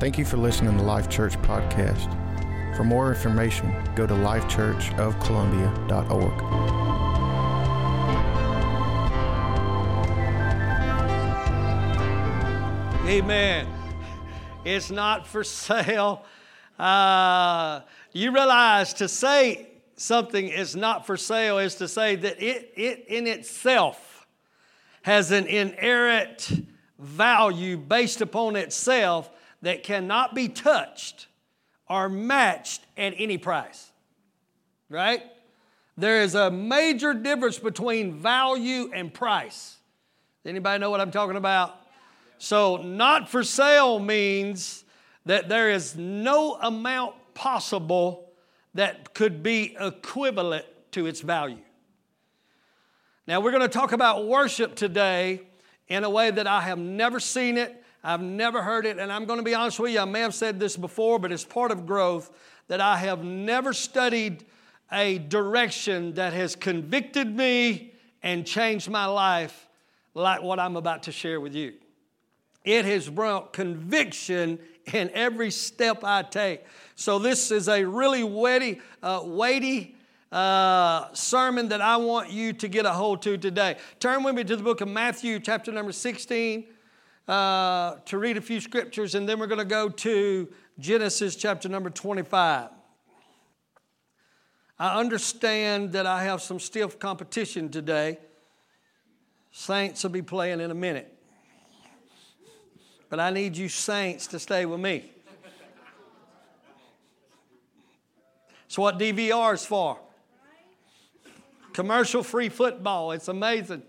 Thank you for listening to Life Church Podcast. For more information, go to lifechurchofcolumbia.org. Amen. It's not for sale. Uh, you realize to say something is not for sale is to say that it, it in itself has an inherent value based upon itself that cannot be touched or matched at any price. Right? There is a major difference between value and price. Anybody know what I'm talking about? So, not for sale means that there is no amount possible that could be equivalent to its value. Now, we're going to talk about worship today in a way that I have never seen it, I've never heard it, and I'm going to be honest with you, I may have said this before, but it's part of growth that I have never studied a direction that has convicted me and changed my life like what I'm about to share with you. It has brought conviction in every step I take. So, this is a really weighty, uh, weighty uh, sermon that I want you to get a hold to today. Turn with me to the book of Matthew, chapter number 16, uh, to read a few scriptures, and then we're going to go to Genesis, chapter number 25. I understand that I have some stiff competition today. Saints will be playing in a minute but I need you saints to stay with me. It's what DVR is for. Commercial free football. It's amazing.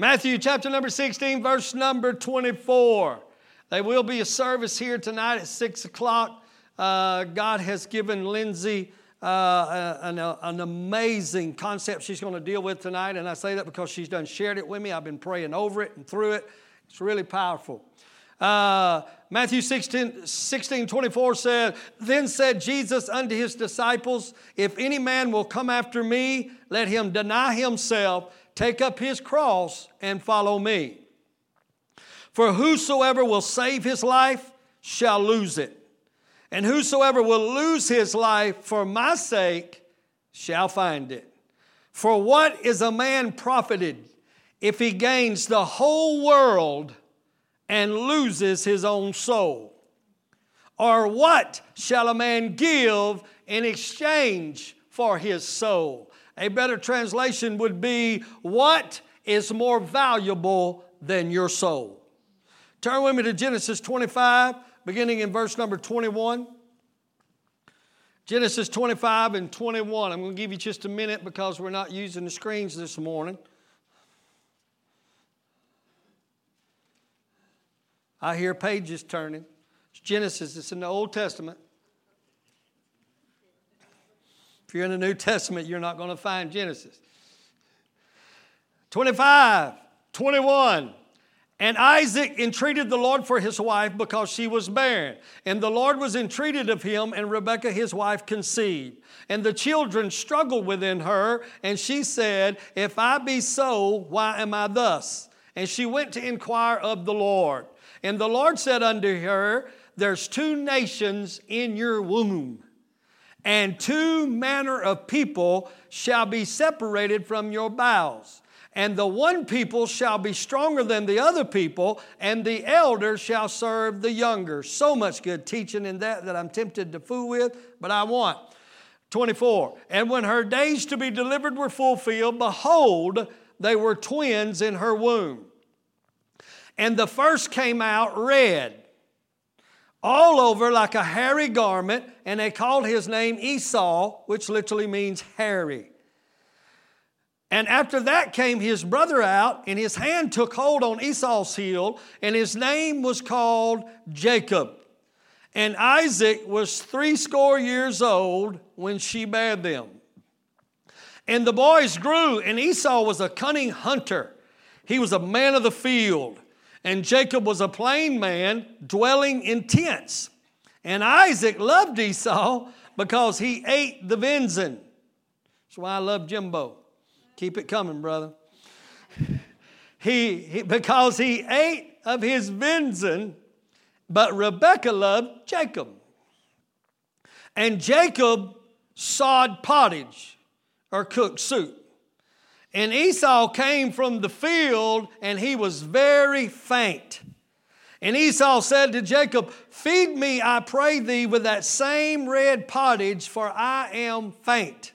Matthew chapter number 16, verse number 24. There will be a service here tonight at 6 o'clock. Uh, God has given Lindsay uh, an, an amazing concept she's going to deal with tonight. And I say that because she's done shared it with me. I've been praying over it and through it. It's really powerful. Uh, Matthew 16, 16 24 said, Then said Jesus unto his disciples, If any man will come after me, let him deny himself, take up his cross, and follow me. For whosoever will save his life shall lose it. And whosoever will lose his life for my sake shall find it. For what is a man profited if he gains the whole world and loses his own soul? Or what shall a man give in exchange for his soul? A better translation would be, What is more valuable than your soul? Turn with me to Genesis 25, beginning in verse number 21. Genesis 25 and 21. I'm going to give you just a minute because we're not using the screens this morning. I hear pages turning. It's Genesis, it's in the Old Testament. If you're in the New Testament, you're not going to find Genesis. 25, 21. And Isaac entreated the Lord for his wife because she was barren. And the Lord was entreated of him, and Rebekah his wife conceived. And the children struggled within her, and she said, If I be so, why am I thus? And she went to inquire of the Lord. And the Lord said unto her, There's two nations in your womb, and two manner of people shall be separated from your bowels. And the one people shall be stronger than the other people, and the elder shall serve the younger. So much good teaching in that that I'm tempted to fool with, but I want. 24. And when her days to be delivered were fulfilled, behold, they were twins in her womb. And the first came out red, all over like a hairy garment, and they called his name Esau, which literally means hairy. And after that came his brother out, and his hand took hold on Esau's heel, and his name was called Jacob. And Isaac was threescore years old when she bare them. And the boys grew, and Esau was a cunning hunter. He was a man of the field. And Jacob was a plain man dwelling in tents. And Isaac loved Esau because he ate the venison. That's why I love Jimbo. Keep it coming, brother. He, he, because he ate of his venison but Rebekah loved Jacob. And Jacob sawed pottage or cooked soup. And Esau came from the field and he was very faint. And Esau said to Jacob, Feed me, I pray thee, with that same red pottage, for I am faint.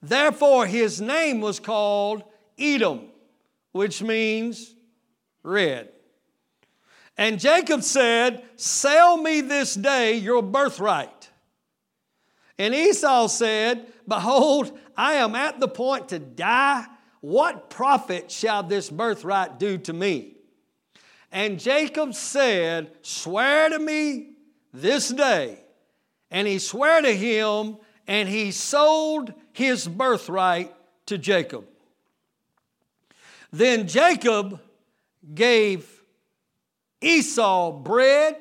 Therefore, his name was called Edom, which means red. And Jacob said, Sell me this day your birthright. And Esau said, Behold, I am at the point to die. What profit shall this birthright do to me? And Jacob said, Swear to me this day. And he swore to him, and he sold his birthright to Jacob. Then Jacob gave Esau bread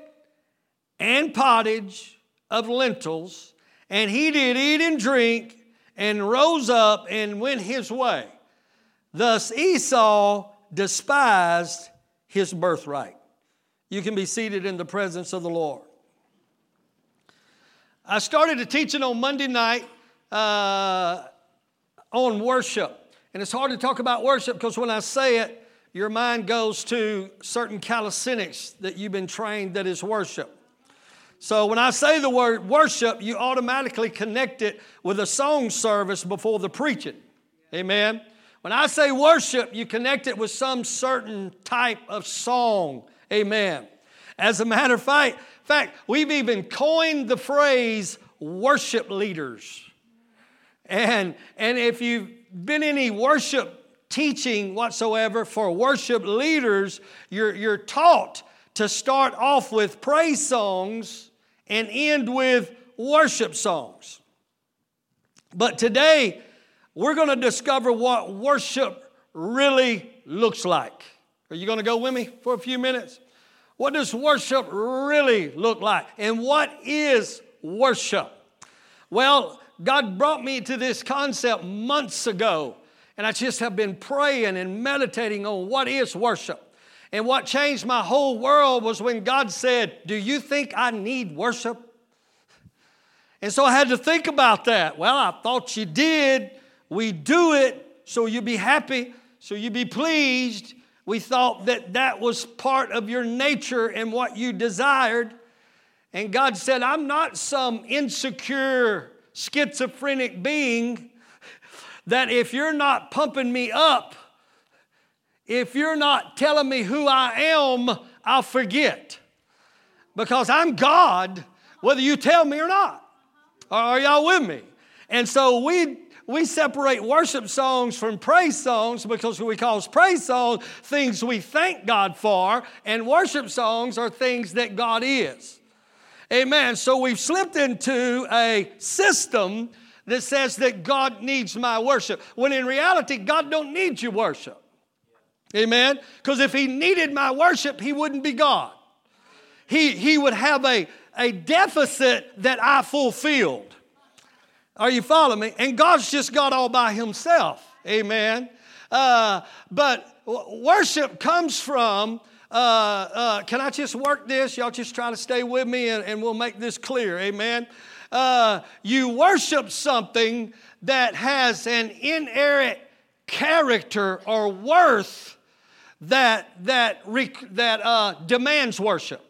and pottage of lentils, and he did eat and drink and rose up and went his way. Thus Esau despised his birthright. You can be seated in the presence of the Lord. I started a teaching on Monday night uh, on worship. And it's hard to talk about worship because when I say it, your mind goes to certain calisthenics that you've been trained that is worship. So when I say the word worship, you automatically connect it with a song service before the preaching. Amen. When I say worship, you connect it with some certain type of song. Amen. As a matter of fact, fact, we've even coined the phrase worship leaders. And, and if you've been any worship teaching whatsoever for worship leaders, you're, you're taught to start off with praise songs and end with worship songs. But today, we're going to discover what worship really looks like. Are you going to go with me for a few minutes? What does worship really look like? And what is worship? Well, God brought me to this concept months ago, and I just have been praying and meditating on what is worship. And what changed my whole world was when God said, Do you think I need worship? And so I had to think about that. Well, I thought you did. We do it so you be happy, so you be pleased. We thought that that was part of your nature and what you desired. And God said, I'm not some insecure schizophrenic being that if you're not pumping me up, if you're not telling me who I am, I'll forget. Because I'm God, whether you tell me or not. Are y'all with me? And so we we separate worship songs from praise songs because we call praise songs things we thank God for, and worship songs are things that God is. Amen. So we've slipped into a system that says that God needs my worship, when in reality, God don't need your worship. Amen. Because if He needed my worship, He wouldn't be God. He, he would have a, a deficit that I fulfilled. Are you following me? And God's just God all by Himself. Amen. Uh, but worship comes from uh, uh, can I just work this? Y'all just try to stay with me and, and we'll make this clear. Amen. Uh, you worship something that has an inerrant character or worth that, that, that uh, demands worship.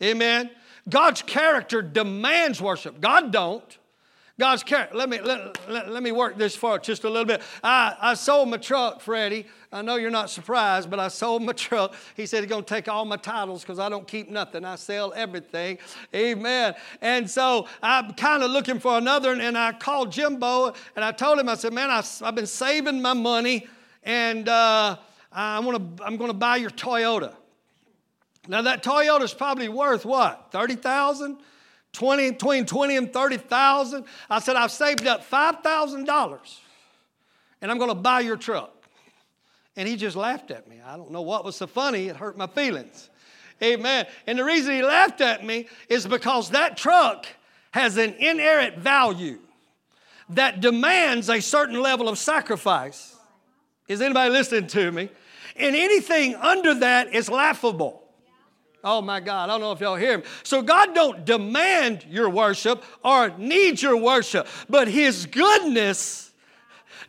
Amen. God's character demands worship. God don't. God's character. Let me, let, let, let, me work this for just a little bit. I, I sold my truck, Freddie. I know you're not surprised, but I sold my truck. He said he's going to take all my titles because I don't keep nothing. I sell everything. Amen. And so I'm kind of looking for another, and I called Jimbo and I told him, I said, man, I, have been saving my money and uh, I wanna, I'm going to buy your Toyota. Now that Toyota's probably worth what? 30,000? 20, between 20 and 30,000. I said, I've saved up $5,000 and I'm going to buy your truck. And he just laughed at me. I don't know what was so funny, it hurt my feelings. Amen. And the reason he laughed at me is because that truck has an inerrant value that demands a certain level of sacrifice. Is anybody listening to me? And anything under that is laughable. Oh my God, I don't know if y'all hear me. So God don't demand your worship or need your worship, but His goodness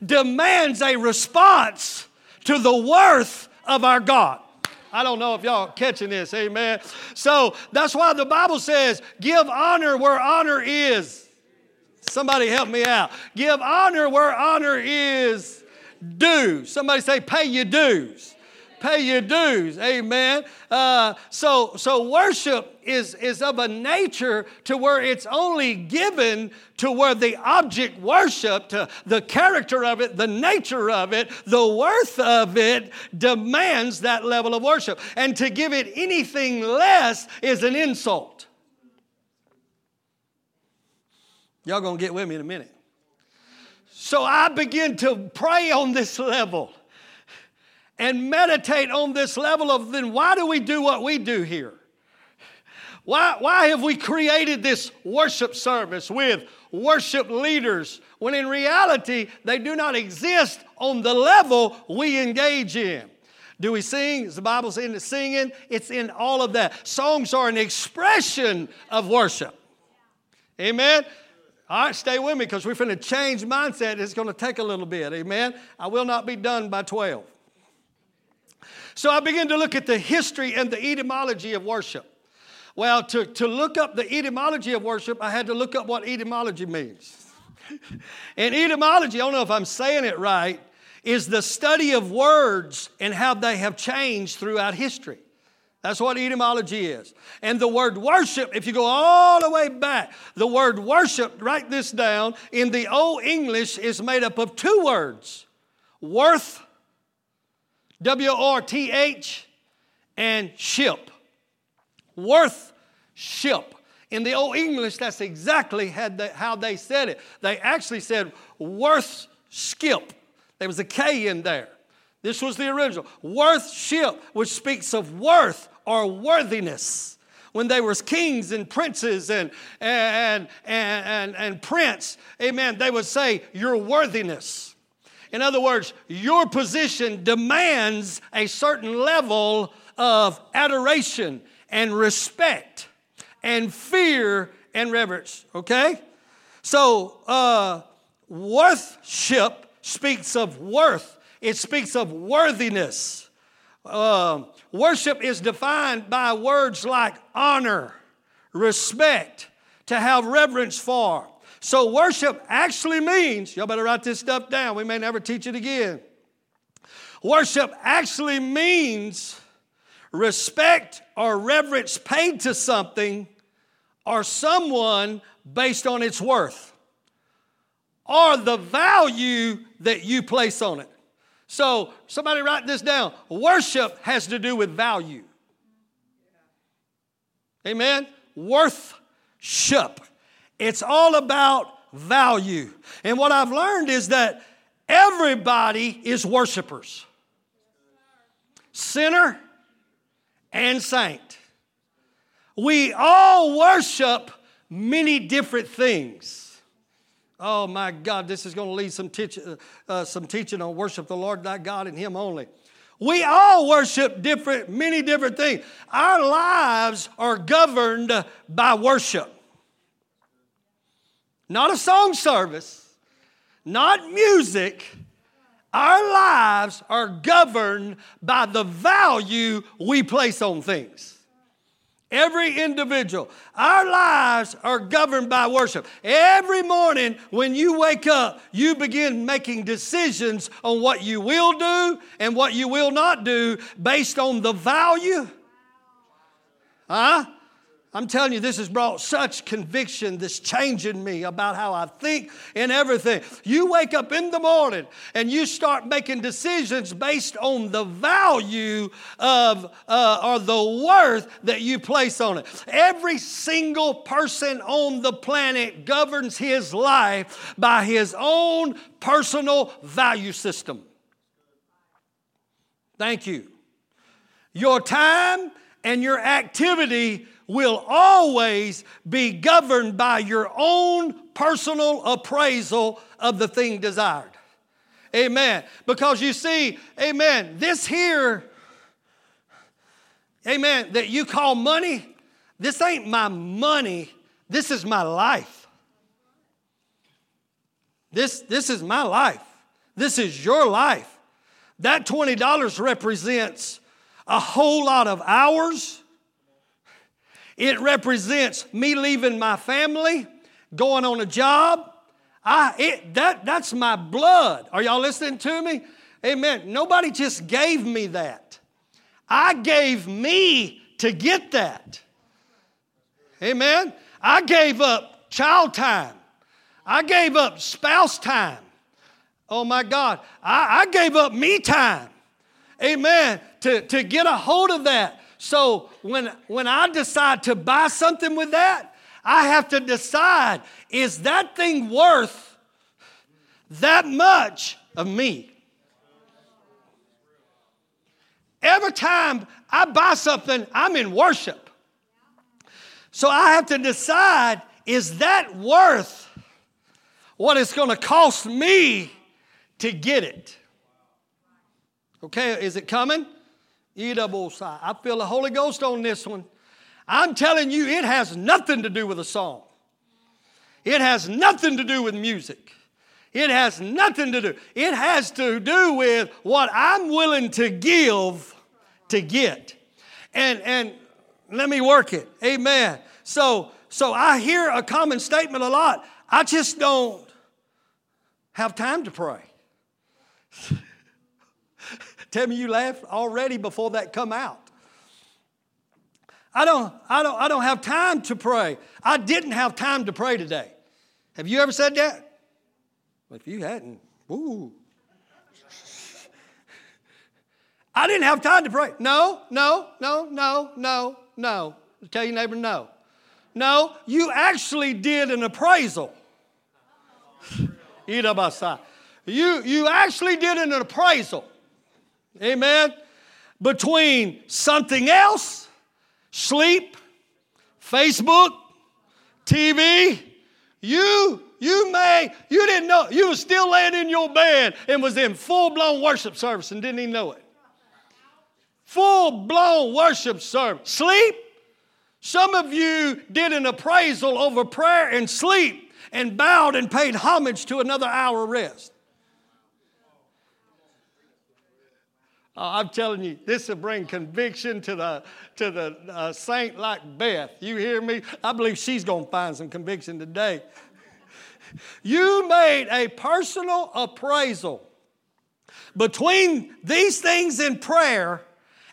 demands a response to the worth of our God. I don't know if y'all catching this, amen. So that's why the Bible says, give honor where honor is. Somebody help me out. Give honor where honor is due. Somebody say, pay your dues pay your dues. Amen. Uh, so, so worship is, is of a nature to where it's only given to where the object worshiped, the character of it, the nature of it, the worth of it demands that level of worship. And to give it anything less is an insult. Y'all gonna get with me in a minute. So I begin to pray on this level and meditate on this level of then why do we do what we do here? Why, why have we created this worship service with worship leaders when in reality they do not exist on the level we engage in? Do we sing? Is the Bible saying the singing? It's in all of that. Songs are an expression of worship. Amen. All right, stay with me because we're going to change mindset. It's going to take a little bit. Amen. I will not be done by 12. So I began to look at the history and the etymology of worship. Well, to, to look up the etymology of worship, I had to look up what etymology means. and etymology, I don't know if I'm saying it right, is the study of words and how they have changed throughout history. That's what etymology is. And the word worship, if you go all the way back, the word worship, write this down, in the Old English is made up of two words worth W R T H, and ship. Worth ship. In the Old English, that's exactly how they said it. They actually said worth skip. There was a K in there. This was the original. Worth ship, which speaks of worth or worthiness. When they were kings and princes and, and, and, and, and prince, amen, they would say, Your worthiness. In other words, your position demands a certain level of adoration and respect and fear and reverence, okay? So, uh, worthship speaks of worth, it speaks of worthiness. Uh, worship is defined by words like honor, respect, to have reverence for, so, worship actually means, y'all better write this stuff down, we may never teach it again. Worship actually means respect or reverence paid to something or someone based on its worth or the value that you place on it. So, somebody write this down. Worship has to do with value. Amen? Worthship. It's all about value. And what I've learned is that everybody is worshipers sinner and saint. We all worship many different things. Oh my God, this is going to lead some, teach, uh, uh, some teaching on worship the Lord thy God and Him only. We all worship different, many different things. Our lives are governed by worship. Not a song service, not music. Our lives are governed by the value we place on things. Every individual. Our lives are governed by worship. Every morning when you wake up, you begin making decisions on what you will do and what you will not do based on the value. Huh? I'm telling you, this has brought such conviction, this changing me about how I think and everything. You wake up in the morning and you start making decisions based on the value of uh, or the worth that you place on it. Every single person on the planet governs his life by his own personal value system. Thank you. Your time and your activity will always be governed by your own personal appraisal of the thing desired. Amen. Because you see, amen, this here, amen, that you call money, this ain't my money, this is my life. This, this is my life. This is your life. That $20 represents a whole lot of hours. It represents me leaving my family, going on a job. I, it, that, that's my blood. Are y'all listening to me? Amen. Nobody just gave me that. I gave me to get that. Amen. I gave up child time. I gave up spouse time. Oh my God. I, I gave up me time. Amen. To, to get a hold of that. So when, when I decide to buy something with that, I have to decide is that thing worth that much of me? Every time I buy something, I'm in worship. So I have to decide is that worth what it's going to cost me to get it? Okay, is it coming? Oh, I feel the Holy Ghost on this one. I'm telling you, it has nothing to do with a song. It has nothing to do with music. It has nothing to do. It has to do with what I'm willing to give to get. And and let me work it. Amen. So so I hear a common statement a lot. I just don't have time to pray. Tell me you laughed already before that come out. I don't, I, don't, I don't have time to pray. I didn't have time to pray today. Have you ever said that? If you hadn't, ooh. I didn't have time to pray. No, no, no, no, no, no. Tell your neighbor no. No, you actually did an appraisal. You, you actually did an appraisal. Amen. Between something else, sleep, Facebook, TV, you you may you didn't know you was still laying in your bed and was in full-blown worship service and didn't even know it. Full-blown worship service. Sleep. Some of you did an appraisal over prayer and sleep and bowed and paid homage to another hour rest. Uh, I'm telling you, this will bring conviction to the, to the uh, saint like Beth. You hear me? I believe she's going to find some conviction today. you made a personal appraisal between these things in prayer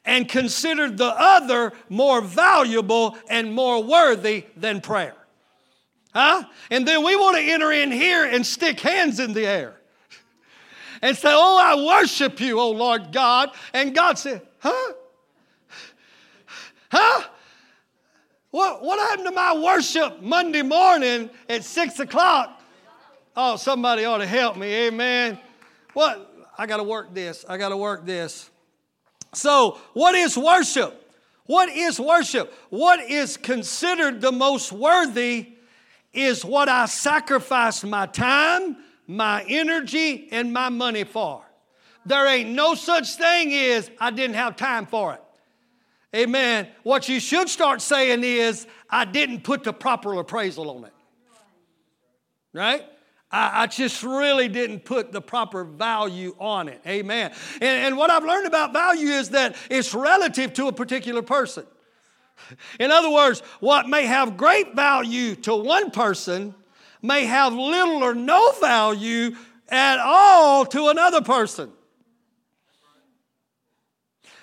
and considered the other more valuable and more worthy than prayer. Huh? And then we want to enter in here and stick hands in the air and say, Oh, I worship you, oh Lord God. And God said, Huh? Huh? What, what happened to my worship Monday morning at six o'clock? Oh, somebody ought to help me, amen. What? I got to work this. I got to work this. So, what is worship? What is worship? What is considered the most worthy is what I sacrifice my time, my energy, and my money for. There ain't no such thing as I didn't have time for it. Amen. What you should start saying is, I didn't put the proper appraisal on it. Right? I, I just really didn't put the proper value on it. Amen. And, and what I've learned about value is that it's relative to a particular person. In other words, what may have great value to one person may have little or no value at all to another person.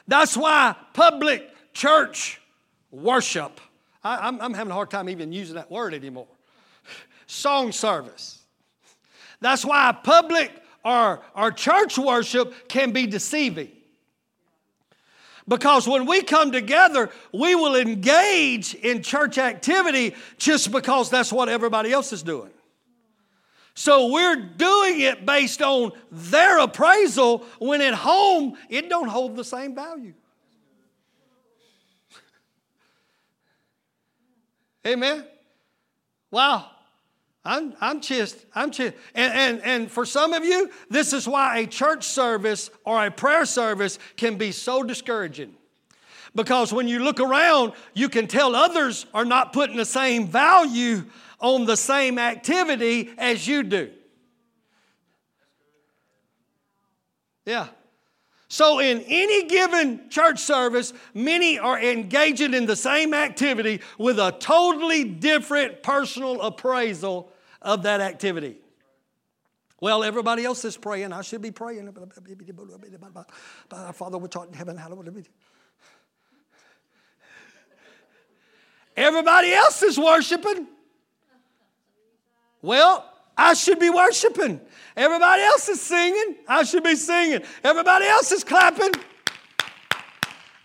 That's why public church worship, I, am having a hard time even using that word anymore. Song service. That's why public or, or church worship can be deceiving. Because when we come together, we will engage in church activity just because that's what everybody else is doing. So we're doing it based on their appraisal when at home it don't hold the same value. Amen. Wow. I'm, I'm just, I'm just, and, and, and for some of you, this is why a church service or a prayer service can be so discouraging. Because when you look around, you can tell others are not putting the same value on the same activity as you do. Yeah. So, in any given church service, many are engaging in the same activity with a totally different personal appraisal of that activity. Well, everybody else is praying. I should be praying. Father, which art in heaven, hallowed be. Everybody else is worshiping. Well, I should be worshiping. Everybody else is singing. I should be singing. Everybody else is clapping.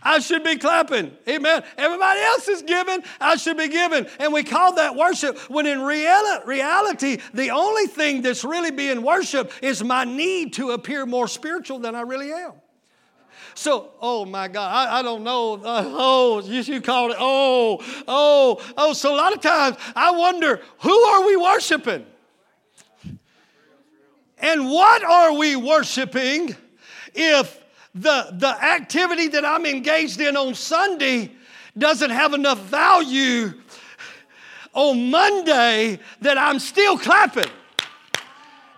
I should be clapping. Amen. Everybody else is giving. I should be giving. And we call that worship when in reality, the only thing that's really being worshiped is my need to appear more spiritual than I really am. So, oh my God, I, I don't know. Uh, oh, you, you called it. Oh, oh, oh. So a lot of times I wonder who are we worshiping? And what are we worshiping if the, the activity that I'm engaged in on Sunday doesn't have enough value on Monday that I'm still clapping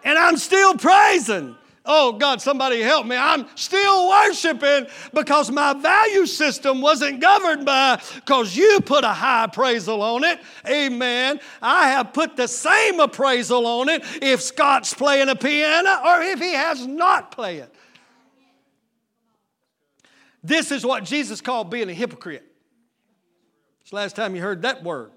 and I'm still praising? Oh, God, somebody help me. I'm still worshiping because my value system wasn't governed by because you put a high appraisal on it. Amen. I have put the same appraisal on it if Scott's playing a piano or if he has not played. This is what Jesus called being a hypocrite. It's the last time you heard that word.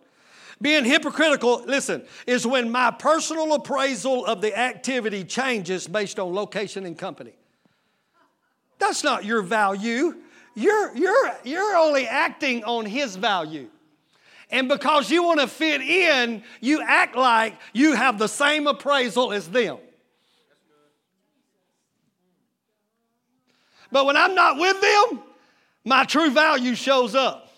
Being hypocritical, listen, is when my personal appraisal of the activity changes based on location and company. That's not your value. You're, you're, you're only acting on his value. And because you want to fit in, you act like you have the same appraisal as them. But when I'm not with them, my true value shows up.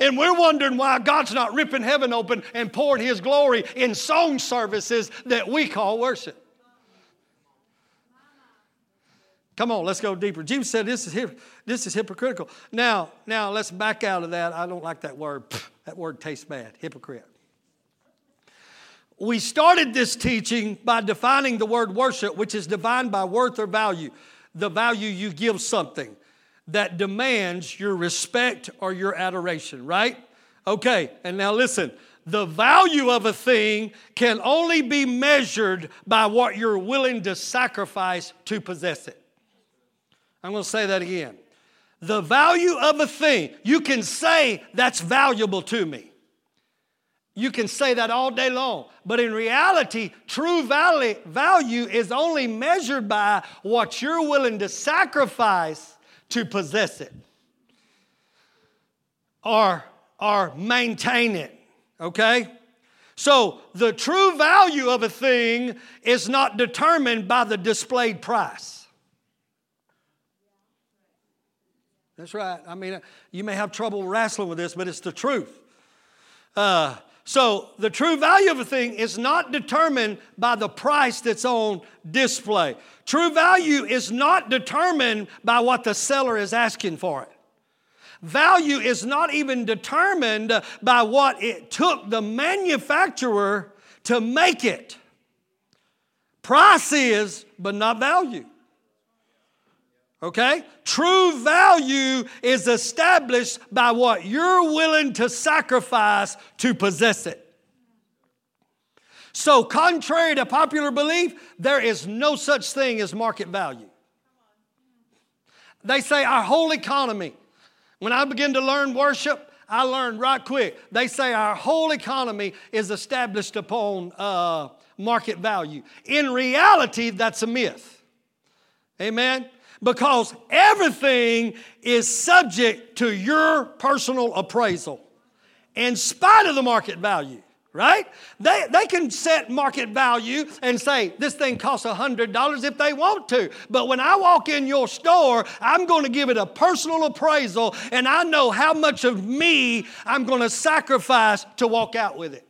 And we're wondering why God's not ripping heaven open and pouring His glory in song services that we call worship. Come on, let's go deeper. Jesus said this is, this is hypocritical. Now, now let's back out of that. I don't like that word. That word tastes bad. Hypocrite. We started this teaching by defining the word worship, which is defined by worth or value, the value you give something that demands your respect or your adoration, right? Okay, and now listen. The value of a thing can only be measured by what you're willing to sacrifice to possess it. I'm to say that again. The value of a thing, you can say that's valuable to me. You can say that all day long. But in reality, true value is only measured by what you're willing to sacrifice to possess it or, or maintain it, okay? So the true value of a thing is not determined by the displayed price. That's right. I mean, you may have trouble wrestling with this, but it's the truth. Uh, so the true value of a thing is not determined by the price that's on display. True value is not determined by what the seller is asking for it. Value is not even determined by what it took the manufacturer to make it. Price is, but not value. Okay? True value is established by what you're willing to sacrifice to possess it. So, contrary to popular belief, there is no such thing as market value. They say our whole economy, when I begin to learn worship, I learned right quick. They say our whole economy is established upon uh, market value. In reality, that's a myth. Amen? Because everything is subject to your personal appraisal in spite of the market value right? They, they can set market value and say, this thing costs $100 if they want to. But when I walk in your store, I'm going to give it a personal appraisal and I know how much of me I'm going to sacrifice to walk out with it.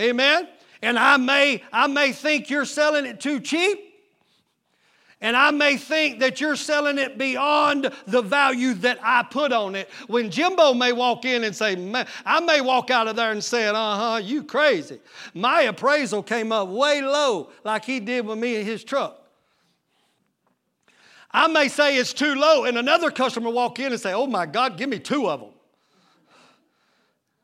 Amen? And I may, I may think you're selling it too cheap, And I may think that you're selling it beyond the value that I put on it. When Jimbo may walk in and say, Man, I may walk out of there and say, uh huh, you crazy. My appraisal came up way low, like he did with me in his truck. I may say it's too low, and another customer walk in and say, Oh my God, give me two of them.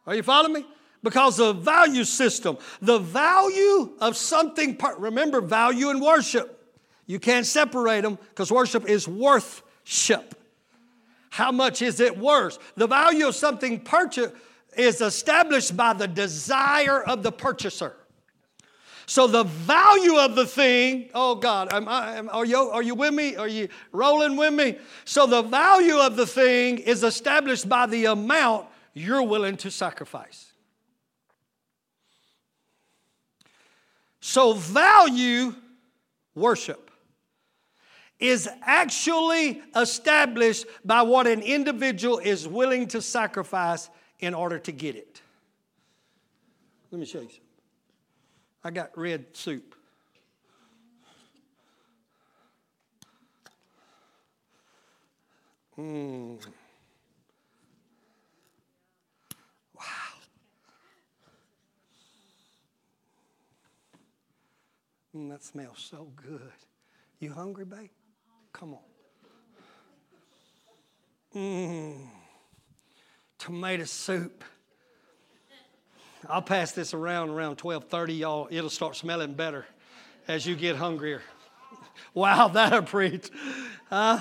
Are you following me? Because the value system, the value of something, remember value and worship. You can't separate them because worship is worthship. How much is it worth? The value of something purchased is established by the desire of the purchaser. So the value of the thing, oh God, am I, am, are, you, are you with me? Are you rolling with me? So the value of the thing is established by the amount you're willing to sacrifice. So value worship is actually established by what an individual is willing to sacrifice in order to get it. Let me show you something. I got red soup. Mmm. Wow. Mm, that smells so good. You hungry, babe? Come on. Mmm. Tomato soup. I'll pass this around around 12:30, y'all. It'll start smelling better as you get hungrier. Wow, that'll preach. Huh?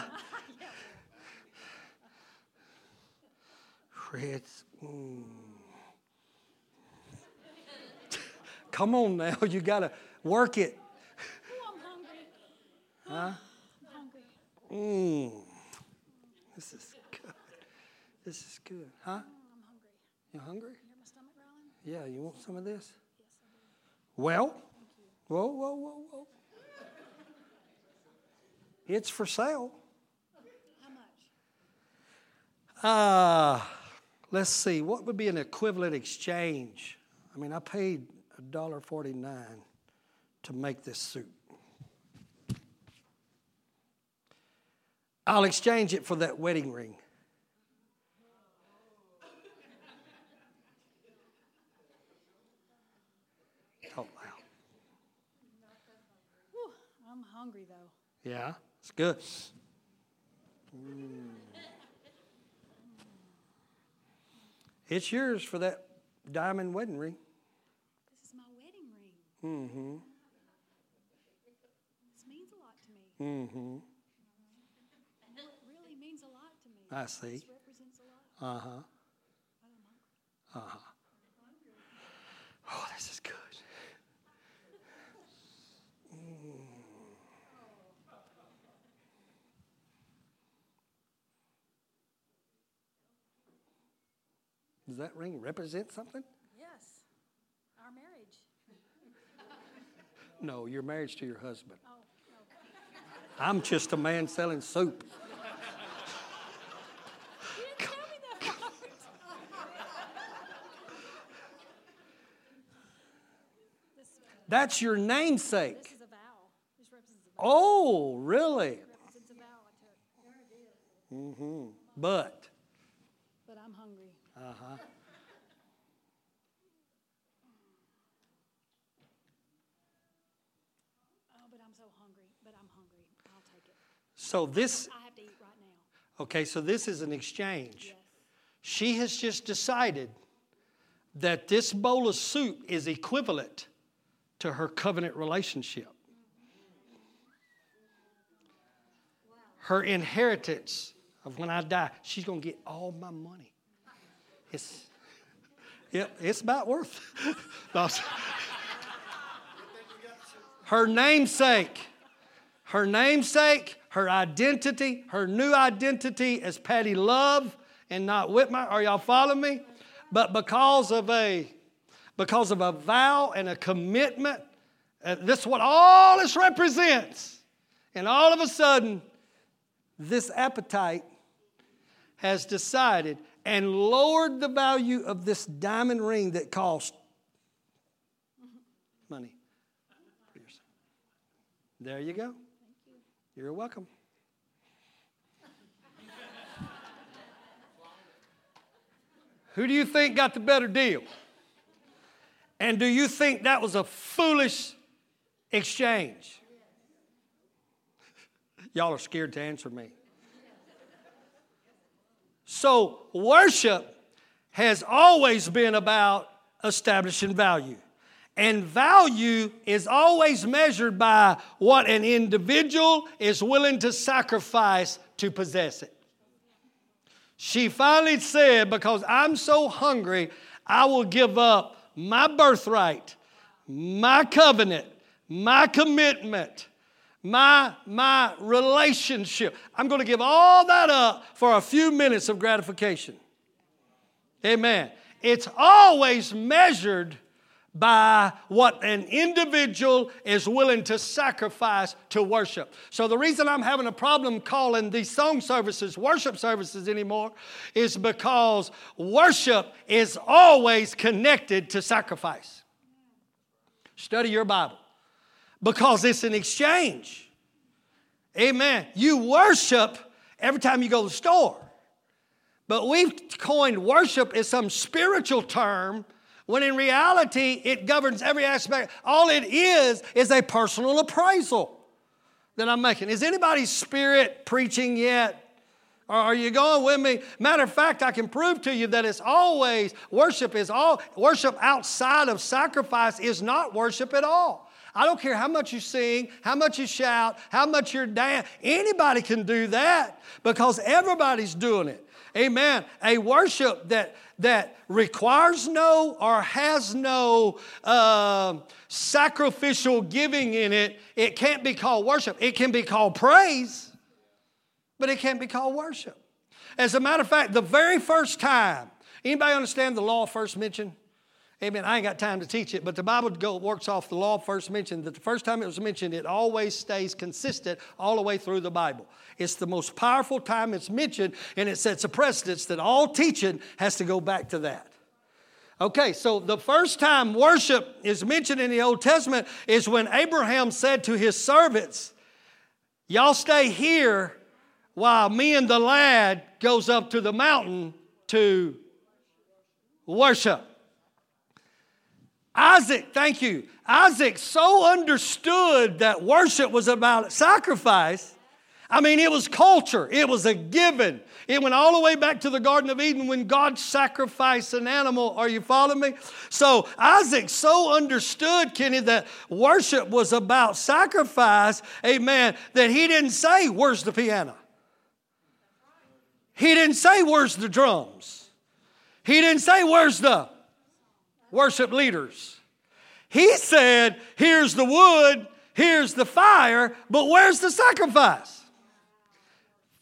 Fritz. Mm. Come on now, you gotta work it. Huh? Mmm. This is good. This is good. Huh? I'm hungry. You hungry? You hear my stomach growling? Yeah, you want some of this? Yes, I do. Well, whoa, whoa, whoa, whoa. It's for sale. How much? Uh, let's see. What would be an equivalent exchange? I mean, I paid $1.49 to make this suit. I'll exchange it for that wedding ring. Talk loud. I'm hungry though. Yeah, it's good. Mm. It's yours for that diamond wedding ring. This is my wedding ring. Mm-hmm. This means a lot to me. Mm-hmm. I see. Uh huh. Uh huh. Oh, this is good. Mm. Does that ring represent something? Yes. Our marriage. No, your marriage to your husband. Oh, okay. I'm just a man selling soup. That's your namesake. This is a vow. This represents a vow. Oh, really? It represents a vow I took. Mm-hmm. But. But I'm hungry. Uh huh. Oh, but I'm so hungry. But I'm hungry. I'll take it. So this. I have to eat right now. Okay, so this is an exchange. Yes. She has just decided that this bowl of soup is equivalent to her covenant relationship. Her inheritance of when I die, she's going to get all my money. It's, yep, it's about worth. her namesake, her namesake, her identity, her new identity as Patty Love and not Whitmer. Are y'all following me? But because of a because of a vow and a commitment. Uh, this is what all this represents. And all of a sudden, this appetite has decided and lowered the value of this diamond ring that cost money. There you go. You're welcome. Who do you think got the better deal? And do you think that was a foolish exchange? Y'all are scared to answer me. So, worship has always been about establishing value. And value is always measured by what an individual is willing to sacrifice to possess it. She finally said, Because I'm so hungry, I will give up my birthright, my covenant, my commitment, my, my relationship. I'm going to give all that up for a few minutes of gratification. Amen. It's always measured by what an individual is willing to sacrifice to worship. So, the reason I'm having a problem calling these song services worship services anymore is because worship is always connected to sacrifice. Study your Bible because it's an exchange. Amen. You worship every time you go to the store. But we've coined worship as some spiritual term when in reality it governs every aspect. All it is is a personal appraisal that I'm making. Is anybody's spirit preaching yet? Or are you going with me? Matter of fact, I can prove to you that it's always worship is all worship outside of sacrifice is not worship at all. I don't care how much you sing, how much you shout, how much you're dance. Anybody can do that because everybody's doing it. Amen. A worship that, that requires no or has no uh, sacrificial giving in it, it can't be called worship. It can be called praise, but it can't be called worship. As a matter of fact, the very first time, anybody understand the law first mentioned? Amen. I ain't got time to teach it, but the Bible works off the law first mentioned that the first time it was mentioned, it always stays consistent all the way through the Bible. It's the most powerful time it's mentioned, and it sets a precedence that all teaching has to go back to that. Okay, so the first time worship is mentioned in the Old Testament is when Abraham said to his servants, Y'all stay here while me and the lad goes up to the mountain to worship. Isaac, thank you. Isaac so understood that worship was about sacrifice. I mean, it was culture, it was a given. It went all the way back to the Garden of Eden when God sacrificed an animal. Are you following me? So Isaac so understood, Kenny, that worship was about sacrifice, amen, that he didn't say, Where's the piano? He didn't say, Where's the drums? He didn't say, Where's the worship leaders. He said, Here's the wood, here's the fire, but where's the sacrifice?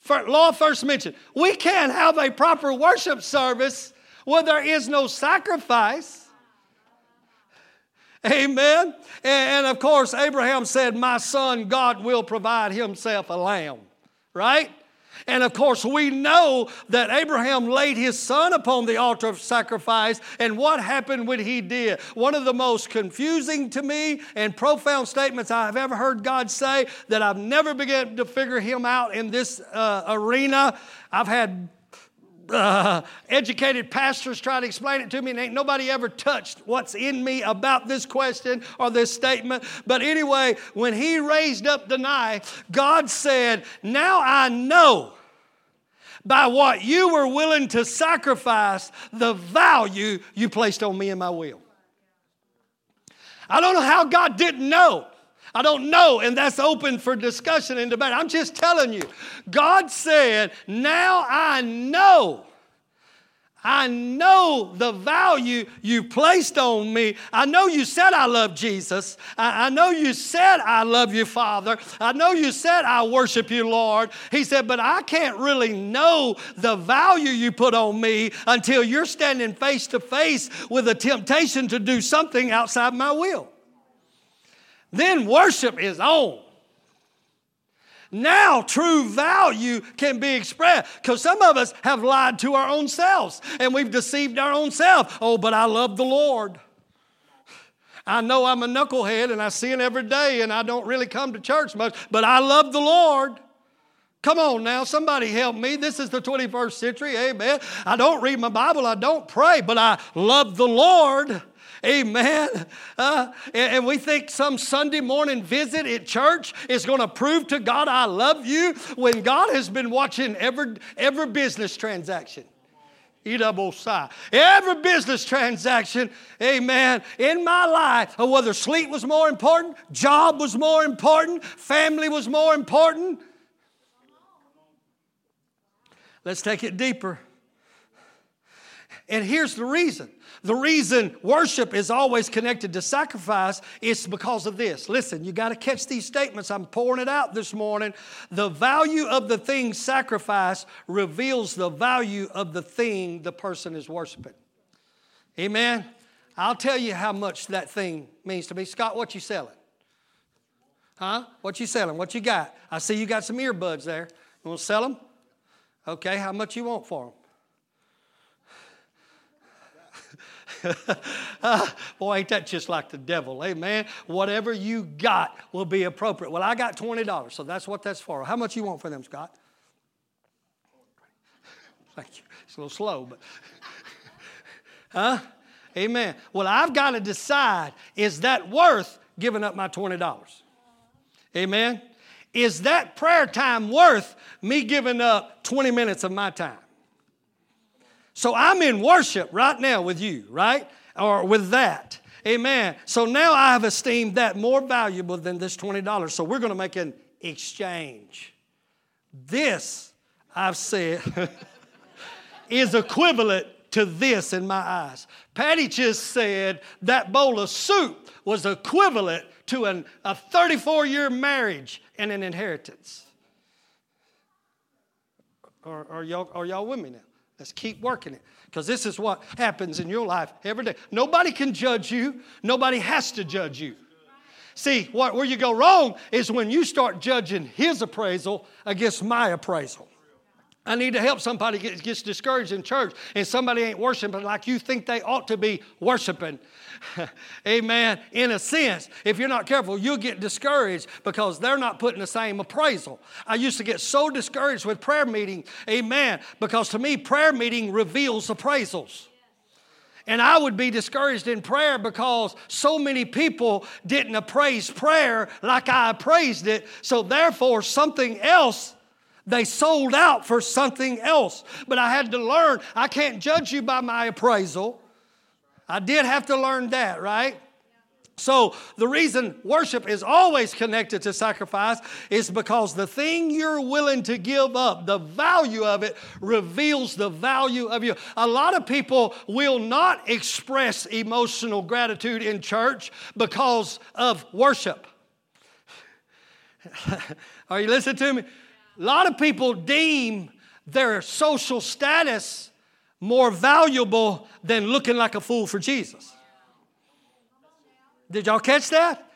Law first mentioned, we can't have a proper worship service where there is no sacrifice. Amen. And, of course, Abraham said, My son, God will provide himself a lamb, right? And of course, we know that Abraham laid his son upon the altar of sacrifice. And what happened when he did? One of the most confusing to me and profound statements I've ever heard God say that I've never begun to figure him out in this uh, arena. I've had uh, educated pastors try to explain it to me, and ain't nobody ever touched what's in me about this question or this statement. But anyway, when he raised up the knife, God said, Now I know by what you were willing to sacrifice the value you placed on me and my will. I don't know how God didn't know. I don't know, and that's open for discussion and debate. I'm just telling you. God said, Now I know I know the value you placed on me. I know you said I love Jesus. I, I, know you said I love you, Father. I know you said I worship you, Lord. He said, but I can't really know the value you put on me until you're standing face to face with a temptation to do something outside my will. Then worship is on. Now, true value can be expressed because some of us have lied to our own selves and we've deceived our own self. Oh, but I love the Lord. I know I'm a knucklehead and I sin every day and I don't really come to church much, but I love the Lord. Come on now, somebody help me. This is the 21st century, amen. I don't read my Bible, I don't pray, but I love the Lord. Amen. Uh, and, and we think some Sunday morning visit at church is going to prove to God I love you when God has been watching every, every business transaction. Every business transaction, amen, in my life, whether sleep was more important, job was more important, family was more important. Let's take it deeper. And here's the reason the reason worship is always connected to sacrifice is because of this. Listen, you got to catch these statements. I'm pouring it out this morning. The value of the thing sacrificed reveals the value of the thing the person is worshiping. Amen. I'll tell you how much that thing means to me. Scott, what you selling? Huh? What you selling? What you got? I see you got some earbuds there. You want to sell them? Okay, how much you want for them? boy, ain't that just like the devil? Amen. Whatever you got will be appropriate. Well, I got $20, so that's what that's for. How much you want for them, Scott? Thank you. It's a little slow, but. huh? Amen. Well, I've got to decide is that worth giving up my $20? Amen. Is that prayer time worth me giving up 20 minutes of my time? So I'm in worship right now with you, right? Or with that. Amen. So now I have esteemed that more valuable than this $20. So we're going to make an exchange. This, I've said, is equivalent to this in my eyes. Patty just said that bowl of soup was equivalent to an, a 34 year marriage and an inheritance. Are, are, y'all, are y'all with me now? Let's keep working it because this is what happens in your life every day. Nobody can judge you, nobody has to judge you. See, what, where you go wrong is when you start judging his appraisal against my appraisal. I need to help somebody get gets discouraged in church and somebody ain't worshiping like you think they ought to be worshiping. Amen. In a sense, if you're not careful, you'll get discouraged because they're not putting the same appraisal. I used to get so discouraged with prayer meeting. Amen. Because to me, prayer meeting reveals appraisals. And I would be discouraged in prayer because so many people didn't appraise prayer like I appraised it. So therefore, something else they sold out for something else. But I had to learn I can't judge you by my appraisal. I did have to learn that, right? So, the reason worship is always connected to sacrifice is because the thing you're willing to give up, the value of it, reveals the value of you. A lot of people will not express emotional gratitude in church because of worship. Are you listening to me? A lot of people deem their social status more valuable than looking like a fool for Jesus. Did y'all catch that?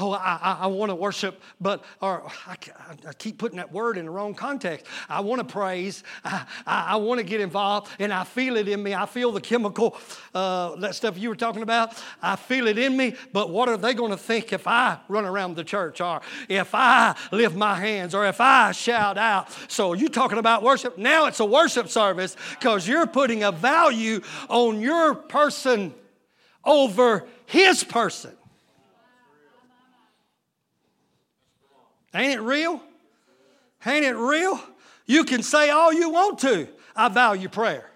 Oh, I, I, I want to worship, but or I, I, keep putting that word in the wrong context. I want to praise. I, I, want to get involved, and I feel it in me. I feel the chemical, uh, that stuff you were talking about. I feel it in me. But what are they going to think if I run around the church, or if I lift my hands, or if I shout out? So you talking about worship? Now it's a worship service because you're putting a value on your person over his person. Ain't it real? Ain't it real? You can say all you want to. I value prayer.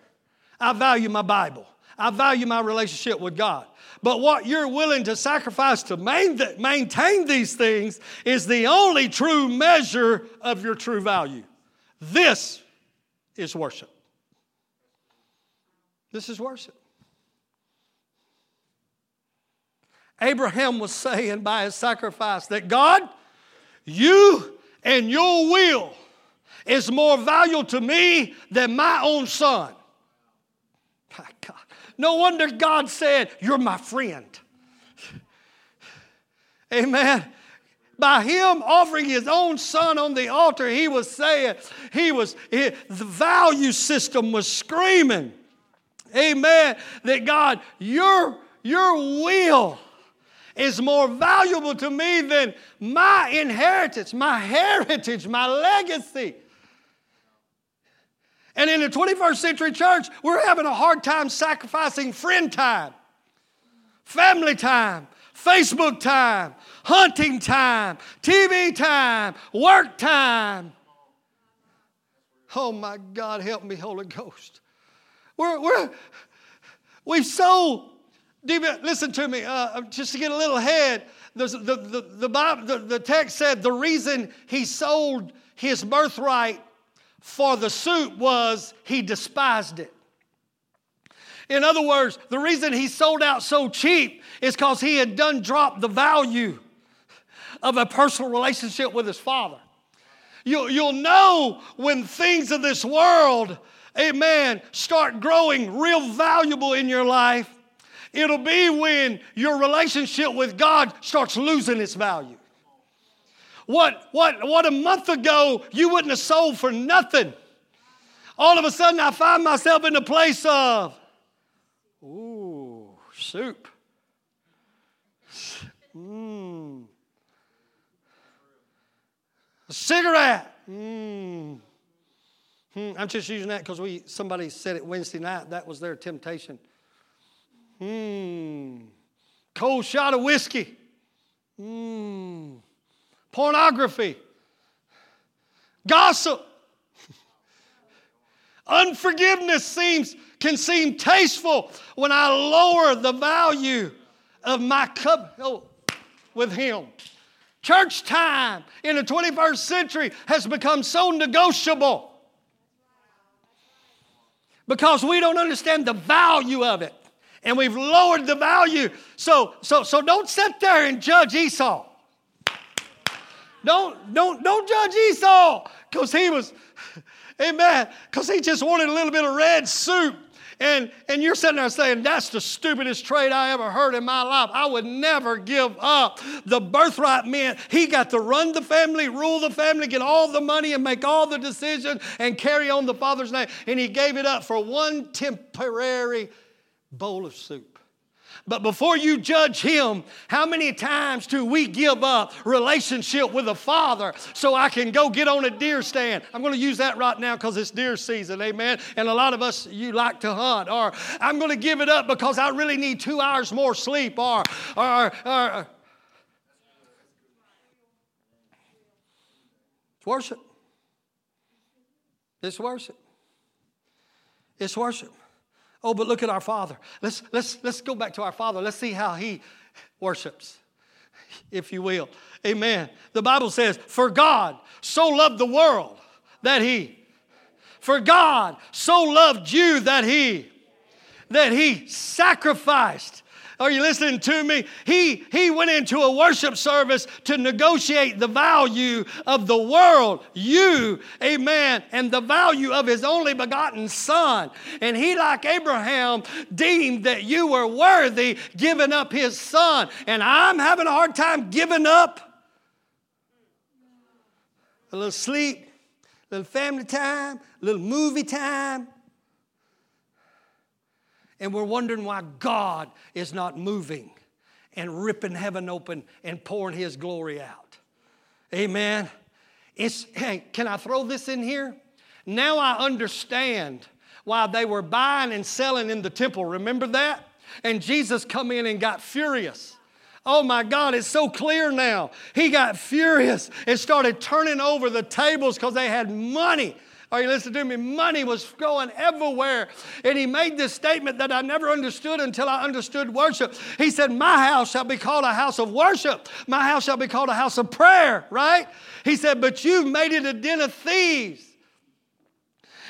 I value my Bible. I value my relationship with God. But what you're willing to sacrifice to maintain these things is the only true measure of your true value. This is worship. This is worship. Abraham was saying by his sacrifice that God, you and your will is more valuable to me than my own son. My God. No wonder God said, You're my friend. Amen. By him offering his own son on the altar, he was saying, he was, he, the value system was screaming, amen, that God, your, your will is more valuable to me than my inheritance, my heritage, my legacy. And in the 21st century church, we're having a hard time sacrificing friend time, family time, Facebook time, hunting time, TV time, work time. Oh my God, help me, Holy Ghost. We're, we're, we've so, listen to me, uh, just to get a little ahead, the, the, the, the, the, text said the reason he sold his birthright for the suit was he despised it. In other words, the reason he sold out so cheap is because he had done drop the value of a personal relationship with his father. You'll, you'll know when things of this world, amen, start growing real valuable in your life. It'll be when your relationship with God starts losing its value. What, what, what a month ago you wouldn't have sold for nothing. All of a sudden, I find myself in the place of, ooh, soup. Mmm. A cigarette. Mmm. I'm just using that because we somebody said it Wednesday night. That was their temptation. Mmm. Cold shot of whiskey. Mmm pornography, gossip. Unforgiveness seems can seem tasteful when I lower the value of my cup oh, with him. Church time in the 21st century has become so negotiable because we don't understand the value of it and we've lowered the value. So, so, so don't sit there and judge Esau. Don't, don't, don't judge Esau because he was, amen, because he just wanted a little bit of red soup. And, and you're sitting there saying, That's the stupidest trade I ever heard in my life. I would never give up. The birthright meant he got to run the family, rule the family, get all the money, and make all the decisions and carry on the father's name. And he gave it up for one temporary bowl of soup. But before you judge him, how many times do we give up relationship with a father so I can go get on a deer stand? I'm going to use that right now because it's deer season, amen. And a lot of us, you like to hunt. Or I'm going to give it up because I really need two hours more sleep. Or, or, or it's worship. It's worship. It's worship. Oh, but look at our Father. Let's, let's, let's go back to our Father. Let's see how He worships, if you will. Amen. The Bible says, For God so loved the world that He, for God so loved you that He, that He sacrificed are you listening to me? He, he went into a worship service to negotiate the value of the world, you, amen, and the value of his only begotten son. And he, like Abraham, deemed that you were worthy giving up his son. And I'm having a hard time giving up a little sleep, a little family time, a little movie time, and we're wondering why God is not moving and ripping heaven open and pouring His glory out. Amen. It's, hey, can I throw this in here? Now I understand why they were buying and selling in the temple. Remember that? And Jesus come in and got furious. Oh my God, it's so clear now. He got furious and started turning over the tables because they had money are you listening to me? Money was going everywhere. And he made this statement that I never understood until I understood worship. He said, My house shall be called a house of worship, my house shall be called a house of prayer, right? He said, But you've made it a den of thieves.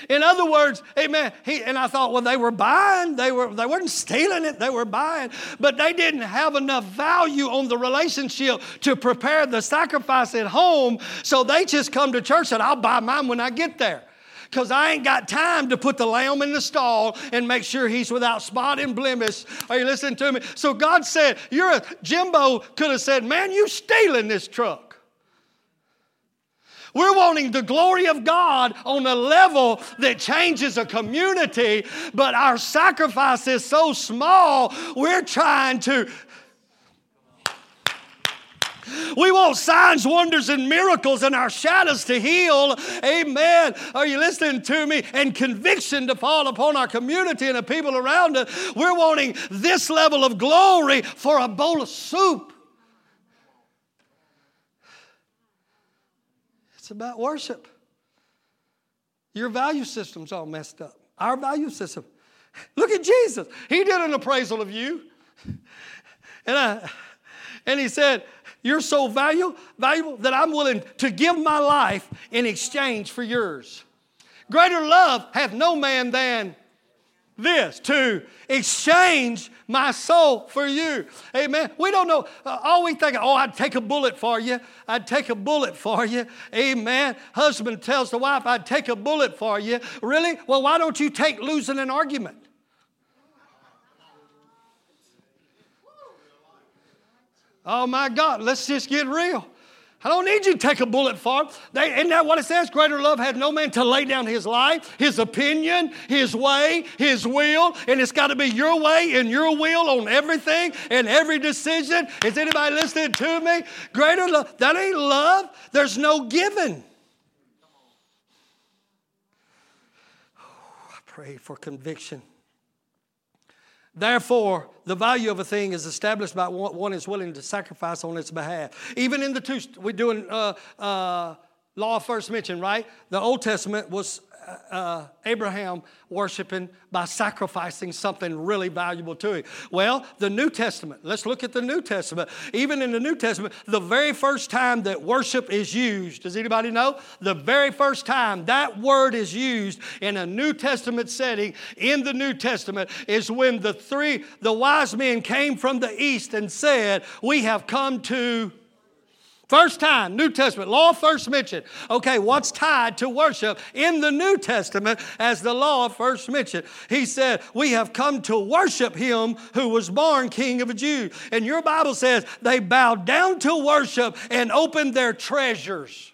In other words, amen. He, and I thought, well, they were buying. They, were, they weren't stealing it, they were buying. But they didn't have enough value on the relationship to prepare the sacrifice at home. So they just come to church and I'll buy mine when I get there because I ain't got time to put the lamb in the stall and make sure he's without spot and blemish. Are you listening to me? So God said, You're a Jimbo could have said, Man, you stealing this truck. We're wanting the glory of God on a level that changes a community, but our sacrifice is so small, we're trying to We want signs, wonders, and miracles and our shadows to heal. Amen. Are you listening to me? And conviction to fall upon our community and the people around us. We're wanting this level of glory for a bowl of soup. It's about worship. Your value system's all messed up. Our value system. Look at Jesus. He did an appraisal of you. And, I, and he said, You're so valuable, valuable that I'm willing to give my life in exchange for yours. Greater love hath no man than this to exchange my soul for you. Amen. We don't know. Uh, all we think, oh, I'd take a bullet for you. I'd take a bullet for you. Amen. Husband tells the wife, I'd take a bullet for you. Really? Well, why don't you take losing an argument? Oh my God, let's just get real. I don't need you to take a bullet for them. Isn't that what it says? Greater love had no man to lay down his life, his opinion, his way, his will, and it's got to be your way and your will on everything and every decision. Is anybody listening to me? Greater love, that ain't love. There's no giving. Oh, I pray for conviction. Therefore, the value of a thing is established by what one is willing to sacrifice on its behalf. Even in the two, we're doing uh, uh, law first mention, right? The Old Testament was uh, Abraham worshiping by sacrificing something really valuable to him? Well, the New Testament, let's look at the New Testament. Even in the New Testament, the very first time that worship is used, does anybody know? The very first time that word is used in a New Testament setting in the New Testament is when the three, the wise men came from the east and said, We have come to First time, New Testament, law first mentioned. Okay, what's tied to worship in the New Testament as the law first mentioned? He said, We have come to worship him who was born King of the Jews. And your Bible says they bowed down to worship and opened their treasures.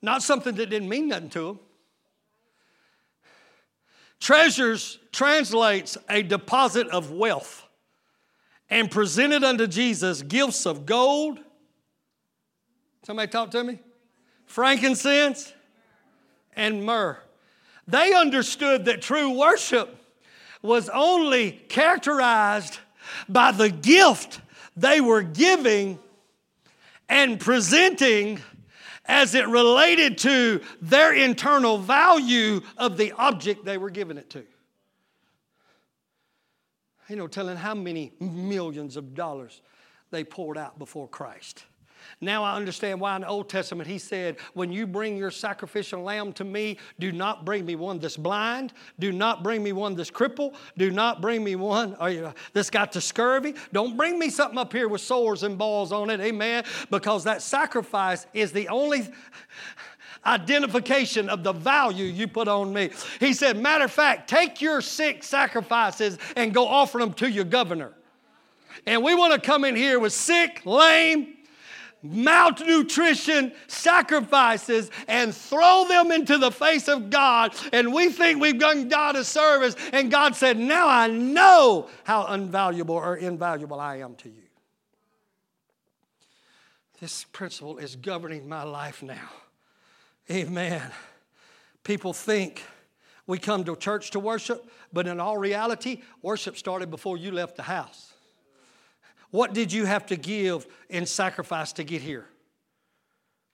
Not something that didn't mean nothing to them. Treasures translates a deposit of wealth and presented unto Jesus gifts of gold. Somebody talk to me? Frankincense and myrrh. They understood that true worship was only characterized by the gift they were giving and presenting as it related to their internal value of the object they were giving it to you know, telling how many millions of dollars they poured out before Christ. Now I understand why in the Old Testament he said, When you bring your sacrificial lamb to me, do not bring me one that's blind, do not bring me one that's crippled, do not bring me one uh, that's got the scurvy. Don't bring me something up here with sores and balls on it, amen, because that sacrifice is the only identification of the value you put on me. He said, Matter of fact, take your sick sacrifices and go offer them to your governor. And we want to come in here with sick, lame, malnutrition sacrifices and throw them into the face of God. And we think we've done God a service. And God said, Now I know how unvaluable or invaluable I am to you. This principle is governing my life now. Amen. People think we come to church to worship, but in all reality, worship started before you left the house. What did you have to give in sacrifice to get here?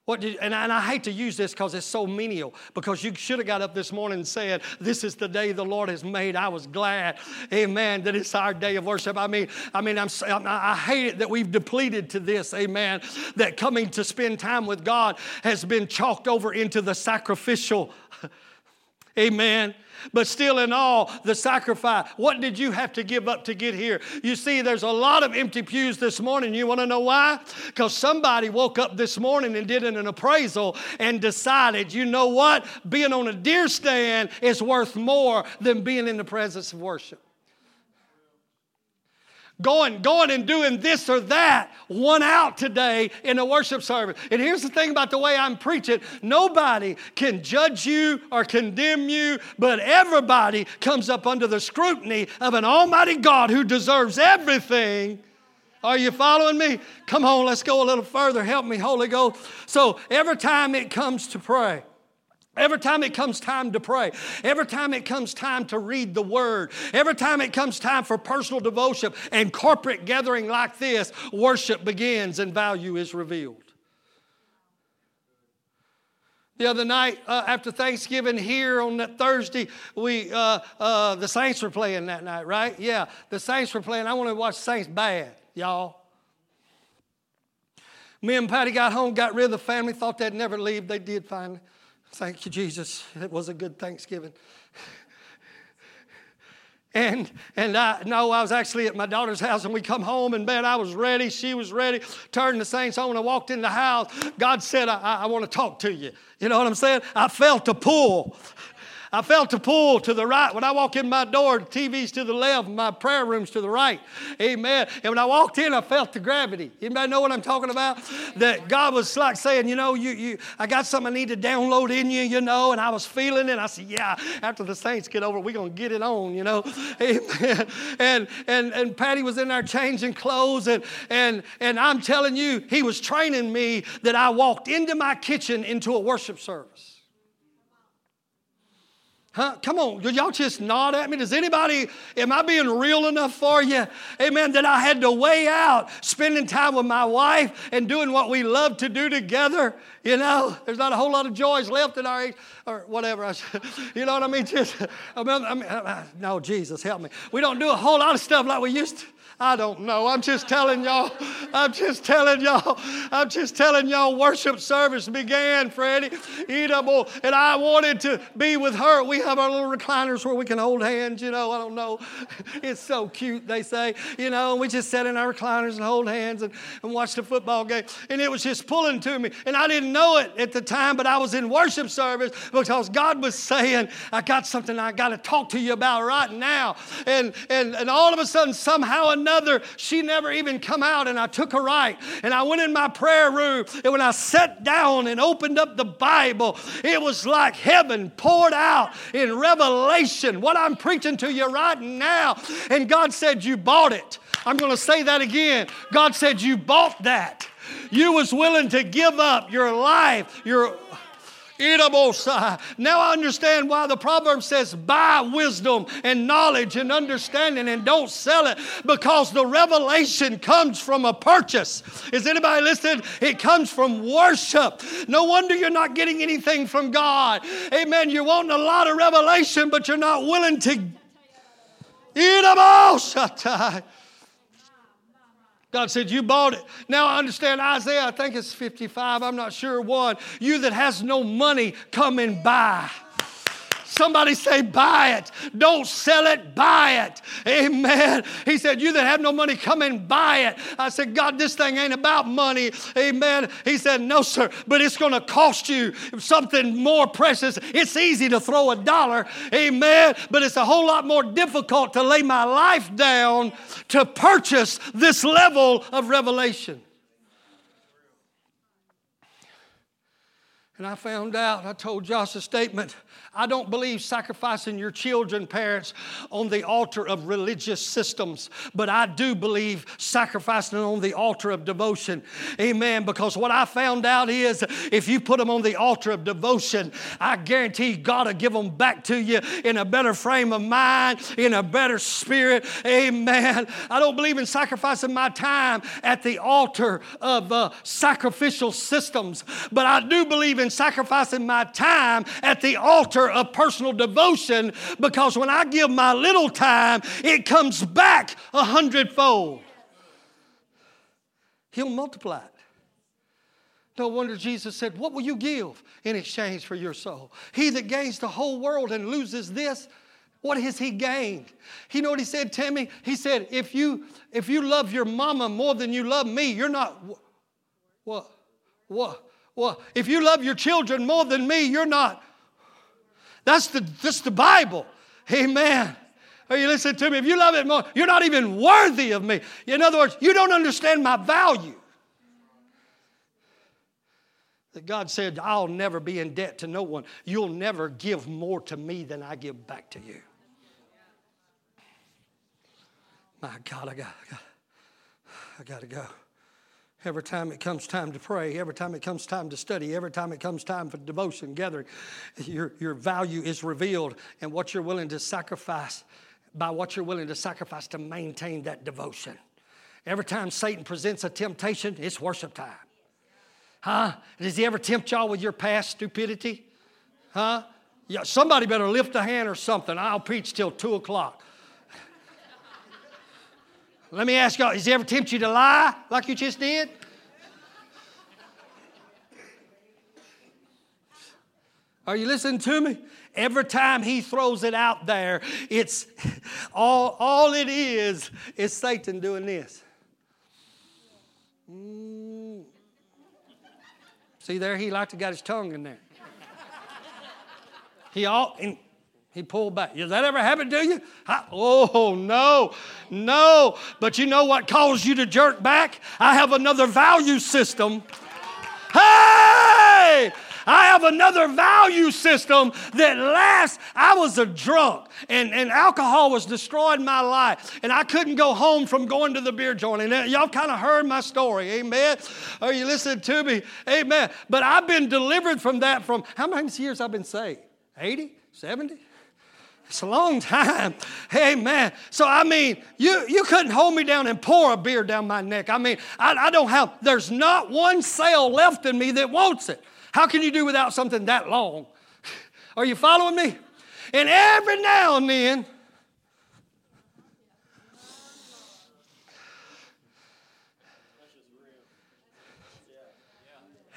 What did, and, I, and I hate to use this because it's so menial, because you should have got up this morning and said, This is the day the Lord has made. I was glad, amen, that it's our day of worship. I mean, I mean, I'm, I hate it that we've depleted to this, amen, that coming to spend time with God has been chalked over into the sacrificial, amen. But still, in all, the sacrifice. What did you have to give up to get here? You see, there's a lot of empty pews this morning. You want to know why? Because somebody woke up this morning and did an appraisal and decided, you know what? Being on a deer stand is worth more than being in the presence of worship going, going and doing this or that, one out today in a worship service. And here's the thing about the way I'm preaching nobody can judge you or condemn you, but everybody comes up under the scrutiny of an almighty God who deserves everything Are you following me? Come on, let's go a little further. Help me, Holy Ghost. So every time it comes to pray, Every time it comes time to pray, every time it comes time to read the Word, every time it comes time for personal devotion and corporate gathering like this, worship begins and value is revealed. The other night uh, after Thanksgiving here on that Thursday, we uh, uh, the Saints were playing that night, right? Yeah, the Saints were playing. I want to watch Saints bad, y'all. Me and Patty got home, got rid of the family, thought they'd never leave. They did finally. Thank you, Jesus. It was a good Thanksgiving. And and I no, I was actually at my daughter's house, and we come home, and man, I was ready. She was ready. Turned the saints on. I walked in the house. God said, I, I, I want to talk to you. You know what I'm saying? I felt a pull. I felt a pull to the right. When I walk in my door, the TV's to the left, my prayer room's to the right. Amen. And when I walked in, I felt the gravity. Anybody know what I'm talking about? That God was like saying, you know, you, you, I got something I need to download in you, you know, and I was feeling it. I said, yeah, after the saints get over, we're going to get it on, you know. Amen. And, and, and Patty was in there changing clothes, and, and, and I'm telling you, he was training me that I walked into my kitchen into a worship service. Huh? Come on, y'all just nod at me? Does anybody, am I being real enough for you? Amen. That I had to weigh out spending time with my wife and doing what we love to do together. You know, there's not a whole lot of joys left in our age, or whatever. you know what I mean? Just, I mean, I mean, no, Jesus, help me. We don't do a whole lot of stuff like we used to. I don't know. I'm just telling y'all. I'm just telling y'all. I'm just telling y'all. Worship service began, Freddie. Eatable. And I wanted to be with her. We have our little recliners where we can hold hands, you know. I don't know. It's so cute, they say. You know, and we just sat in our recliners and hold hands and, and watch the football game. And it was just pulling to me. And I didn't know it at the time, but I was in worship service because God was saying, I got something I got to talk to you about right now. And, and, and all of a sudden, somehow another, she never even come out, and I took her right. And I went in my prayer room, and when I sat down and opened up the Bible, it was like heaven poured out in revelation. What I'm preaching to you right now. And God said, You bought it. I'm going to say that again. God said, You bought that. You was willing to give up your life, your now I understand why the proverb says, buy wisdom and knowledge and understanding and don't sell it because the revelation comes from a purchase. Is anybody listening? It comes from worship. No wonder you're not getting anything from God. Amen. You're wanting a lot of revelation, but you're not willing to. God said, You bought it. Now I understand Isaiah, I think it's 55, I'm not sure what. You that has no money, come and buy. Somebody say, buy it. Don't sell it, buy it. Amen. He said, You that have no money, come and buy it. I said, God, this thing ain't about money. Amen. He said, No, sir, but it's going to cost you something more precious. It's easy to throw a dollar. Amen. But it's a whole lot more difficult to lay my life down to purchase this level of revelation. And I found out, I told Josh a statement I don't believe sacrificing your children, parents, on the altar of religious systems, but I do believe sacrificing on the altar of devotion. Amen. Because what I found out is if you put them on the altar of devotion, I guarantee God will give them back to you in a better frame of mind, in a better spirit. Amen. I don't believe in sacrificing my time at the altar of uh, sacrificial systems, but I do believe in sacrificing my time at the altar of personal devotion because when I give my little time, it comes back a hundredfold. He'll multiply it. No wonder Jesus said, What will you give in exchange for your soul? He that gains the whole world and loses this, what has he gained? You know what he said, Timmy? He said, If you if you love your mama more than you love me, you're not what? What? What? If you love your children more than me, you're not that's the, that's the Bible. Amen. Are you listening to me? If you love it more, you're not even worthy of me. In other words, you don't understand my value. That God said, I'll never be in debt to no one. You'll never give more to me than I give back to you. My God, I got, I got I got to go. Every time it comes time to pray, every time it comes time to study, every time it comes time for devotion, gathering, your, your value is revealed and what you're willing to sacrifice by what you're willing to sacrifice to maintain that devotion. Every time Satan presents a temptation, it's worship time. Huh? Does he ever tempt y'all with your past stupidity? Huh? Yeah, somebody better lift a hand or something. I'll preach till two o'clock. Let me ask y'all, has he ever tempted you to lie like you just did? Are you listening to me? Every time he throws it out there, it's all, all it is is Satan doing this. Mm. See there, he like to got his tongue in there. He all and he pulled back. Has that ever happened to you? I, oh, no, no. But you know what caused you to jerk back? I have another value system. Hey! I have another value system that lasts. I was a drunk, and, and alcohol was destroying my life, and I couldn't go home from going to the beer joint. And uh, y'all kind of heard my story, amen? Are you listening to me? Amen. But I've been delivered from that from how many years I've been saved? 80? 70? It's a long time. Amen. So, I mean, you, you couldn't hold me down and pour a beer down my neck. I mean, I, I don't have, there's not one cell left in me that wants it. How can you do without something that long? Are you following me? And every now and then,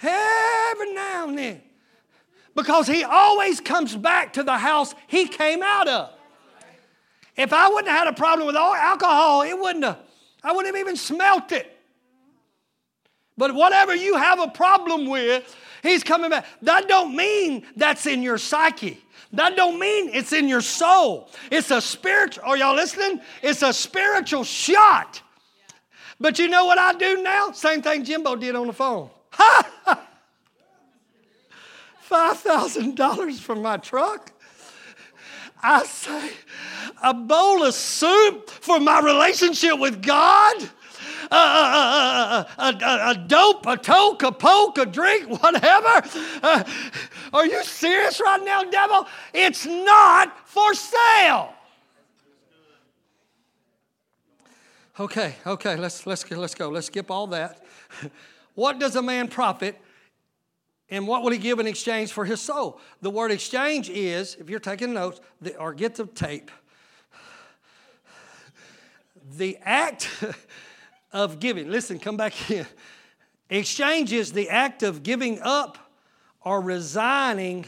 every now and then, because he always comes back to the house he came out of. If I wouldn't have had a problem with alcohol, it wouldn't have, I wouldn't have even smelt it. But whatever you have a problem with, he's coming back. That don't mean that's in your psyche. That don't mean it's in your soul. It's a spiritual, are y'all listening? It's a spiritual shot. But you know what I do now? Same thing Jimbo did on the phone. $5,000 for my truck. I say, a bowl of soup for my relationship with God? A, a, a, a, dope, a toke, a poke, a drink, whatever. Uh, are you serious right now, devil? It's not for sale. Okay, okay, let's, let's, let's go. Let's skip all that. What does a man profit and what will he give in exchange for his soul? The word exchange is, if you're taking notes, the, or get the tape, the act of giving. Listen, come back here. Exchange is the act of giving up or resigning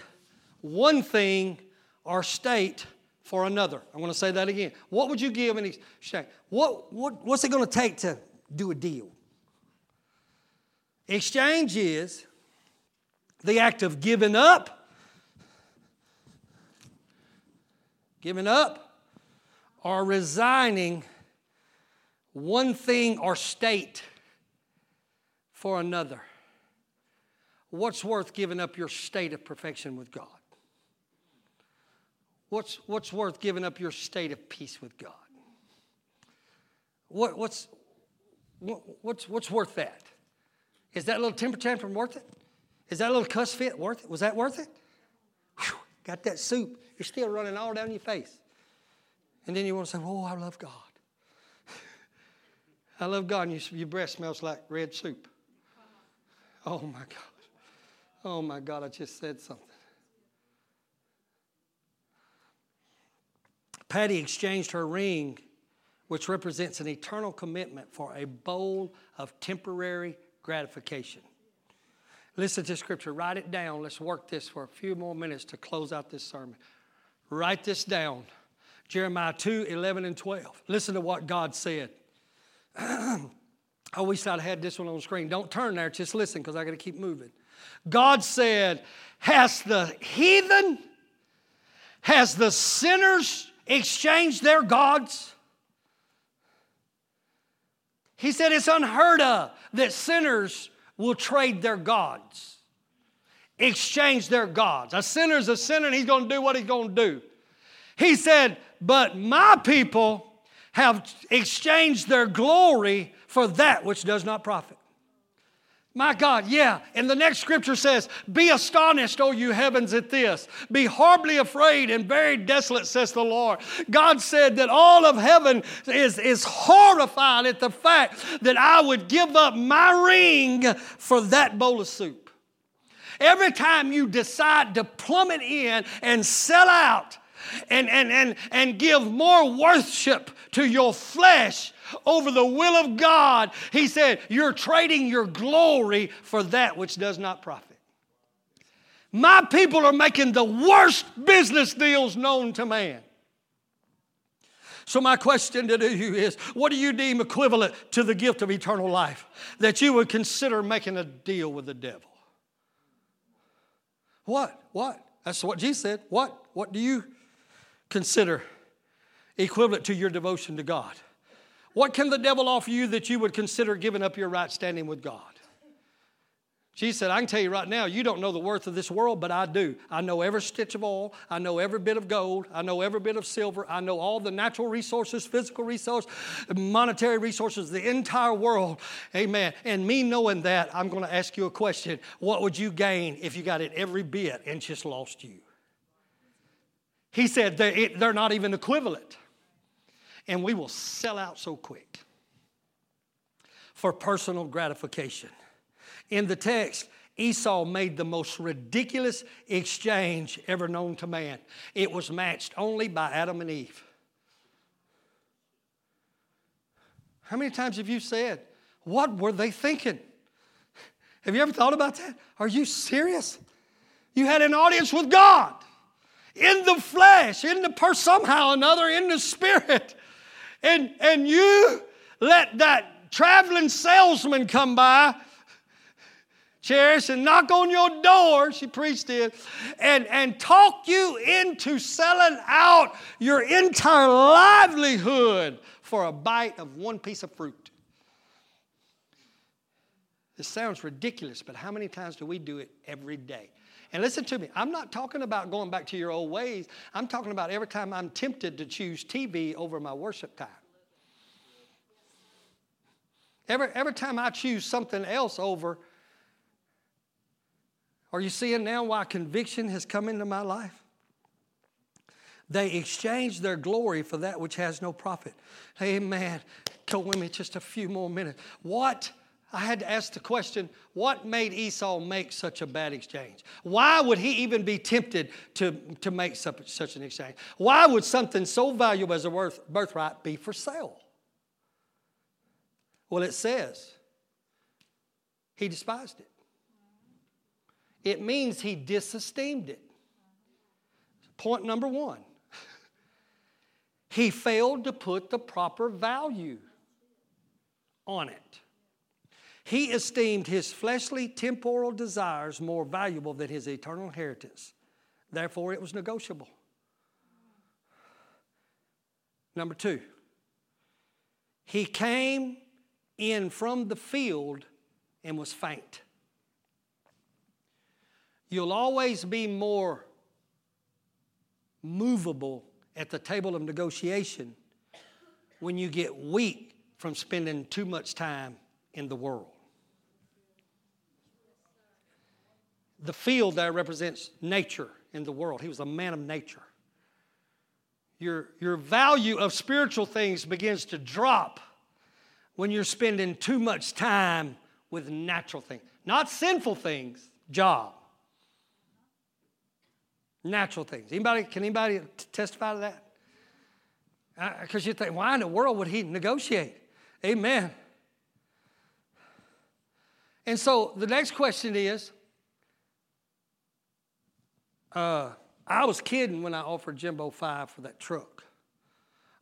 one thing or state for another. I'm going to say that again. What would you give in exchange? What, what, what's it going to take to do a deal? Exchange is the act of giving up, giving up, or resigning one thing or state for another. What's worth giving up your state of perfection with God? What's, what's worth giving up your state of peace with God? What, what's, what, what's, what's worth that? Is that little temper tantrum worth it? Is that little cuss fit worth it? Was that worth it? Whew, got that soup. You're still running all down your face. And then you want to say, Oh, I love God. I love God, and you, your breath smells like red soup. Oh my God. Oh my God, I just said something. Patty exchanged her ring, which represents an eternal commitment, for a bowl of temporary gratification. Listen to scripture, write it down. Let's work this for a few more minutes to close out this sermon. Write this down Jeremiah 2 11 and 12. Listen to what God said. I wish I'd had this one on the screen. Don't turn there, just listen because I got to keep moving. God said, Has the heathen, has the sinners exchanged their gods? He said it's unheard of that sinners will trade their gods, exchange their gods. A sinner's a sinner and he's going to do what he's going to do. He said, But my people have exchanged their glory for that which does not profit. My God, yeah. And the next scripture says, Be astonished, O you heavens, at this. Be horribly afraid and very desolate, says the Lord. God said that all of heaven is, is horrified at the fact that I would give up my ring for that bowl of soup. Every time you decide to plummet in and sell out and, and, and, and give more worship to your flesh over the will of God, he said, You're trading your glory for that which does not profit. My people are making the worst business deals known to man. So, my question to you is what do you deem equivalent to the gift of eternal life that you would consider making a deal with the devil? What? What? That's what Jesus said. What? What do you consider equivalent to your devotion to God? What can the devil offer you that you would consider giving up your right standing with God? Jesus said, I can tell you right now, you don't know the worth of this world, but I do. I know every stitch of oil. I know every bit of gold. I know every bit of silver. I know all the natural resources, physical resources, monetary resources, the entire world. Amen. And me knowing that, I'm going to ask you a question. What would you gain if you got it every bit and just lost you? He said they're not even equivalent and we will sell out so quick for personal gratification. In the text, Esau made the most ridiculous exchange ever known to man. It was matched only by Adam and Eve. How many times have you said, What were they thinking? Have you ever thought about that? Are you serious? You had an audience with God in the flesh, in the person, somehow another, in the spirit and, and you let that traveling salesman come by, Cherish, and knock on your door, she preached it, and, and talk you into selling out your entire livelihood for a bite of one piece of fruit. This sounds ridiculous, but how many times do we do it every day? And listen to me, I'm not talking about going back to your old ways. I'm talking about every time I'm tempted to choose TV over my worship time. Every, every time I choose something else over, are you seeing now why conviction has come into my life? They exchange their glory for that which has no profit. Amen. Go with me just a few more minutes. What I had to ask the question what made Esau make such a bad exchange? Why would he even be tempted to, to make such, an exchange? Why would something so valuable as a birthright be for sale? Well, it says he despised it. It means he disesteemed it. Point number one he failed to put the proper value on it. He esteemed his fleshly temporal desires more valuable than his eternal inheritance. Therefore, it was negotiable. Number two, he came in from the field and was faint. You'll always be more movable at the table of negotiation when you get weak from spending too much time in the world. The field there represents nature in the world. He was a man of nature. Your, your value of spiritual things begins to drop when you're spending too much time with natural things, not sinful things, job. Natural things. Anybody, can anybody testify to that? Because you think, why in the world would he negotiate? Amen. And so the next question is uh, I was kidding when I offered Jimbo five for that truck.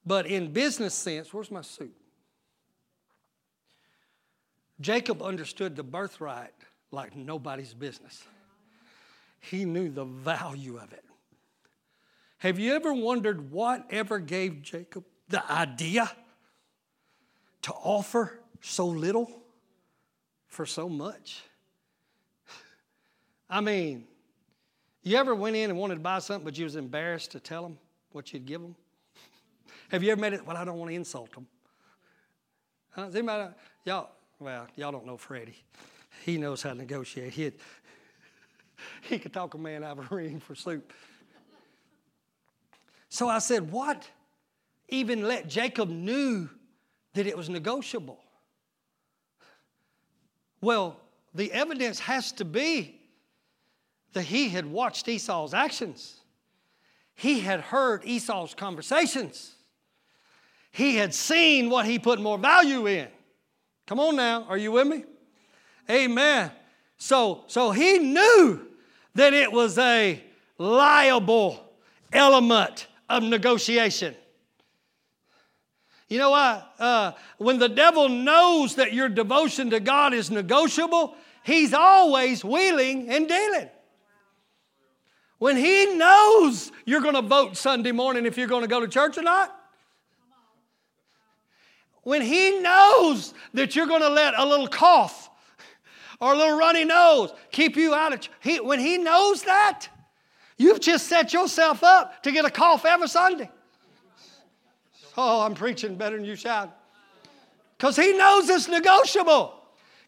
But in business sense, where's my suit? Jacob understood the birthright like nobody's business. He knew the value of it. Have you ever wondered what ever gave Jacob the idea to offer so little for so much? I mean, you ever went in and wanted to buy something, but you was embarrassed to tell them what you'd give them? Have you ever made it? Well, I don't want to insult them. Huh? Anybody, Y'all, well, y'all don't know Freddie. He knows how to negotiate. He he could talk a man out of a ring for soup. So I said, What even let Jacob knew that it was negotiable? Well, the evidence has to be that he had watched Esau's actions. He had heard Esau's conversations. He had seen what he put more value in. Come on now, are you with me? Amen. So, so he knew that it was a liable element of negotiation. You know what? Uh, when the devil knows that your devotion to God is negotiable, he's always wheeling and dealing. When he knows you're going to vote Sunday morning if you're going to go to church or not, when he knows that you're going to let a little cough or a little runny nose keep you out of he, when he knows that you've just set yourself up to get a cough every sunday oh i'm preaching better than you shout because he knows it's negotiable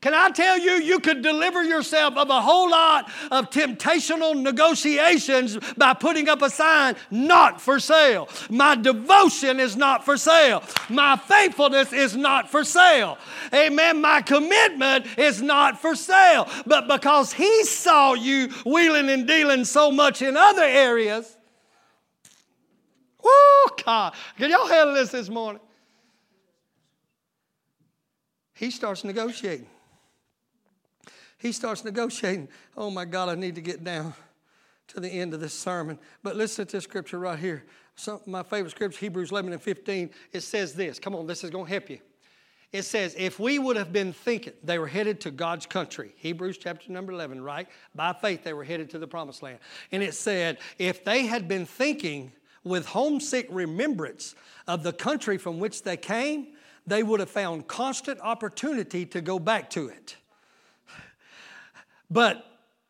can I tell you, you could deliver yourself of a whole lot of temptational negotiations by putting up a sign, not for sale. My devotion is not for sale. My faithfulness is not for sale. Amen. My commitment is not for sale. But because He saw you wheeling and dealing so much in other areas, whoo, God, can y'all handle this this morning? He starts negotiating he starts negotiating. Oh my God, I need to get down to the end of this sermon. But listen to this scripture right here. Some, my favorite scripture, Hebrews 11 and 15, it says this. Come on, this is going to help you. It says, if we would have been thinking, they were headed to God's country. Hebrews chapter number 11, right? By faith, they were headed to the promised land. And it said, if they had been thinking with homesick remembrance of the country from which they came, they would have found constant opportunity to go back to it. But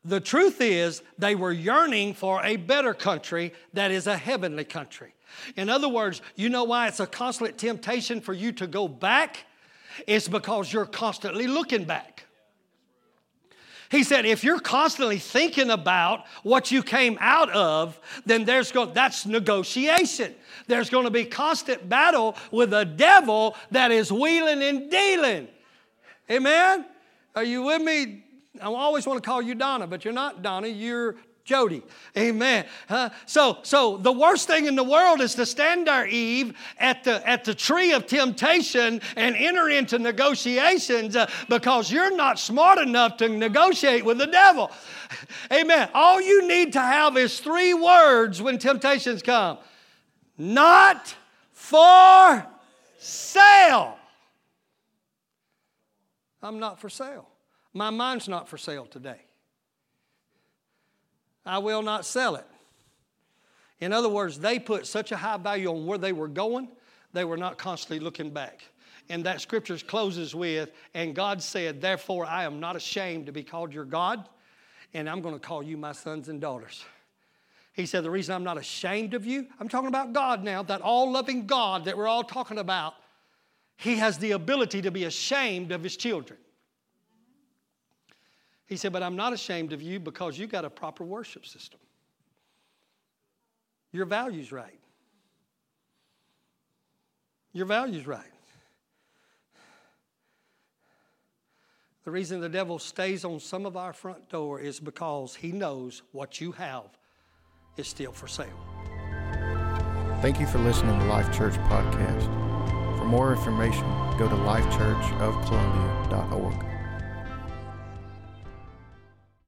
the truth is, they were yearning for a better country that is a heavenly country. In other words, you know why it's a constant temptation for you to go back? It's because you're constantly looking back. He said, if you're constantly thinking about what you came out of, then there's go, that's negotiation. There's going to be constant battle with a devil that is wheeling and dealing. Amen? Are you with me? I always want to call you Donna, but you're not Donna, you're Jody. Amen. Uh, so, so the worst thing in the world is to stand there, Eve, at the, at the tree of temptation and enter into negotiations uh, because you're not smart enough to negotiate with the devil. Amen. All you need to have is three words when temptations come not for sale. I'm not for sale. My mind's not for sale today. I will not sell it. In other words, they put such a high value on where they were going, they were not constantly looking back. And that scripture closes with, and God said, Therefore, I am not ashamed to be called your God, and I'm going to call you my sons and daughters. He said, The reason I'm not ashamed of you, I'm talking about God now, that all loving God that we're all talking about, He has the ability to be ashamed of His children. He said, But I'm not ashamed of you because you got a proper worship system. Your value's right. Your value's right. The reason the devil stays on some of our front door is because he knows what you have is still for sale. Thank you for listening to Life Church Podcast. For more information, go to lifechurchofcolumbia.org.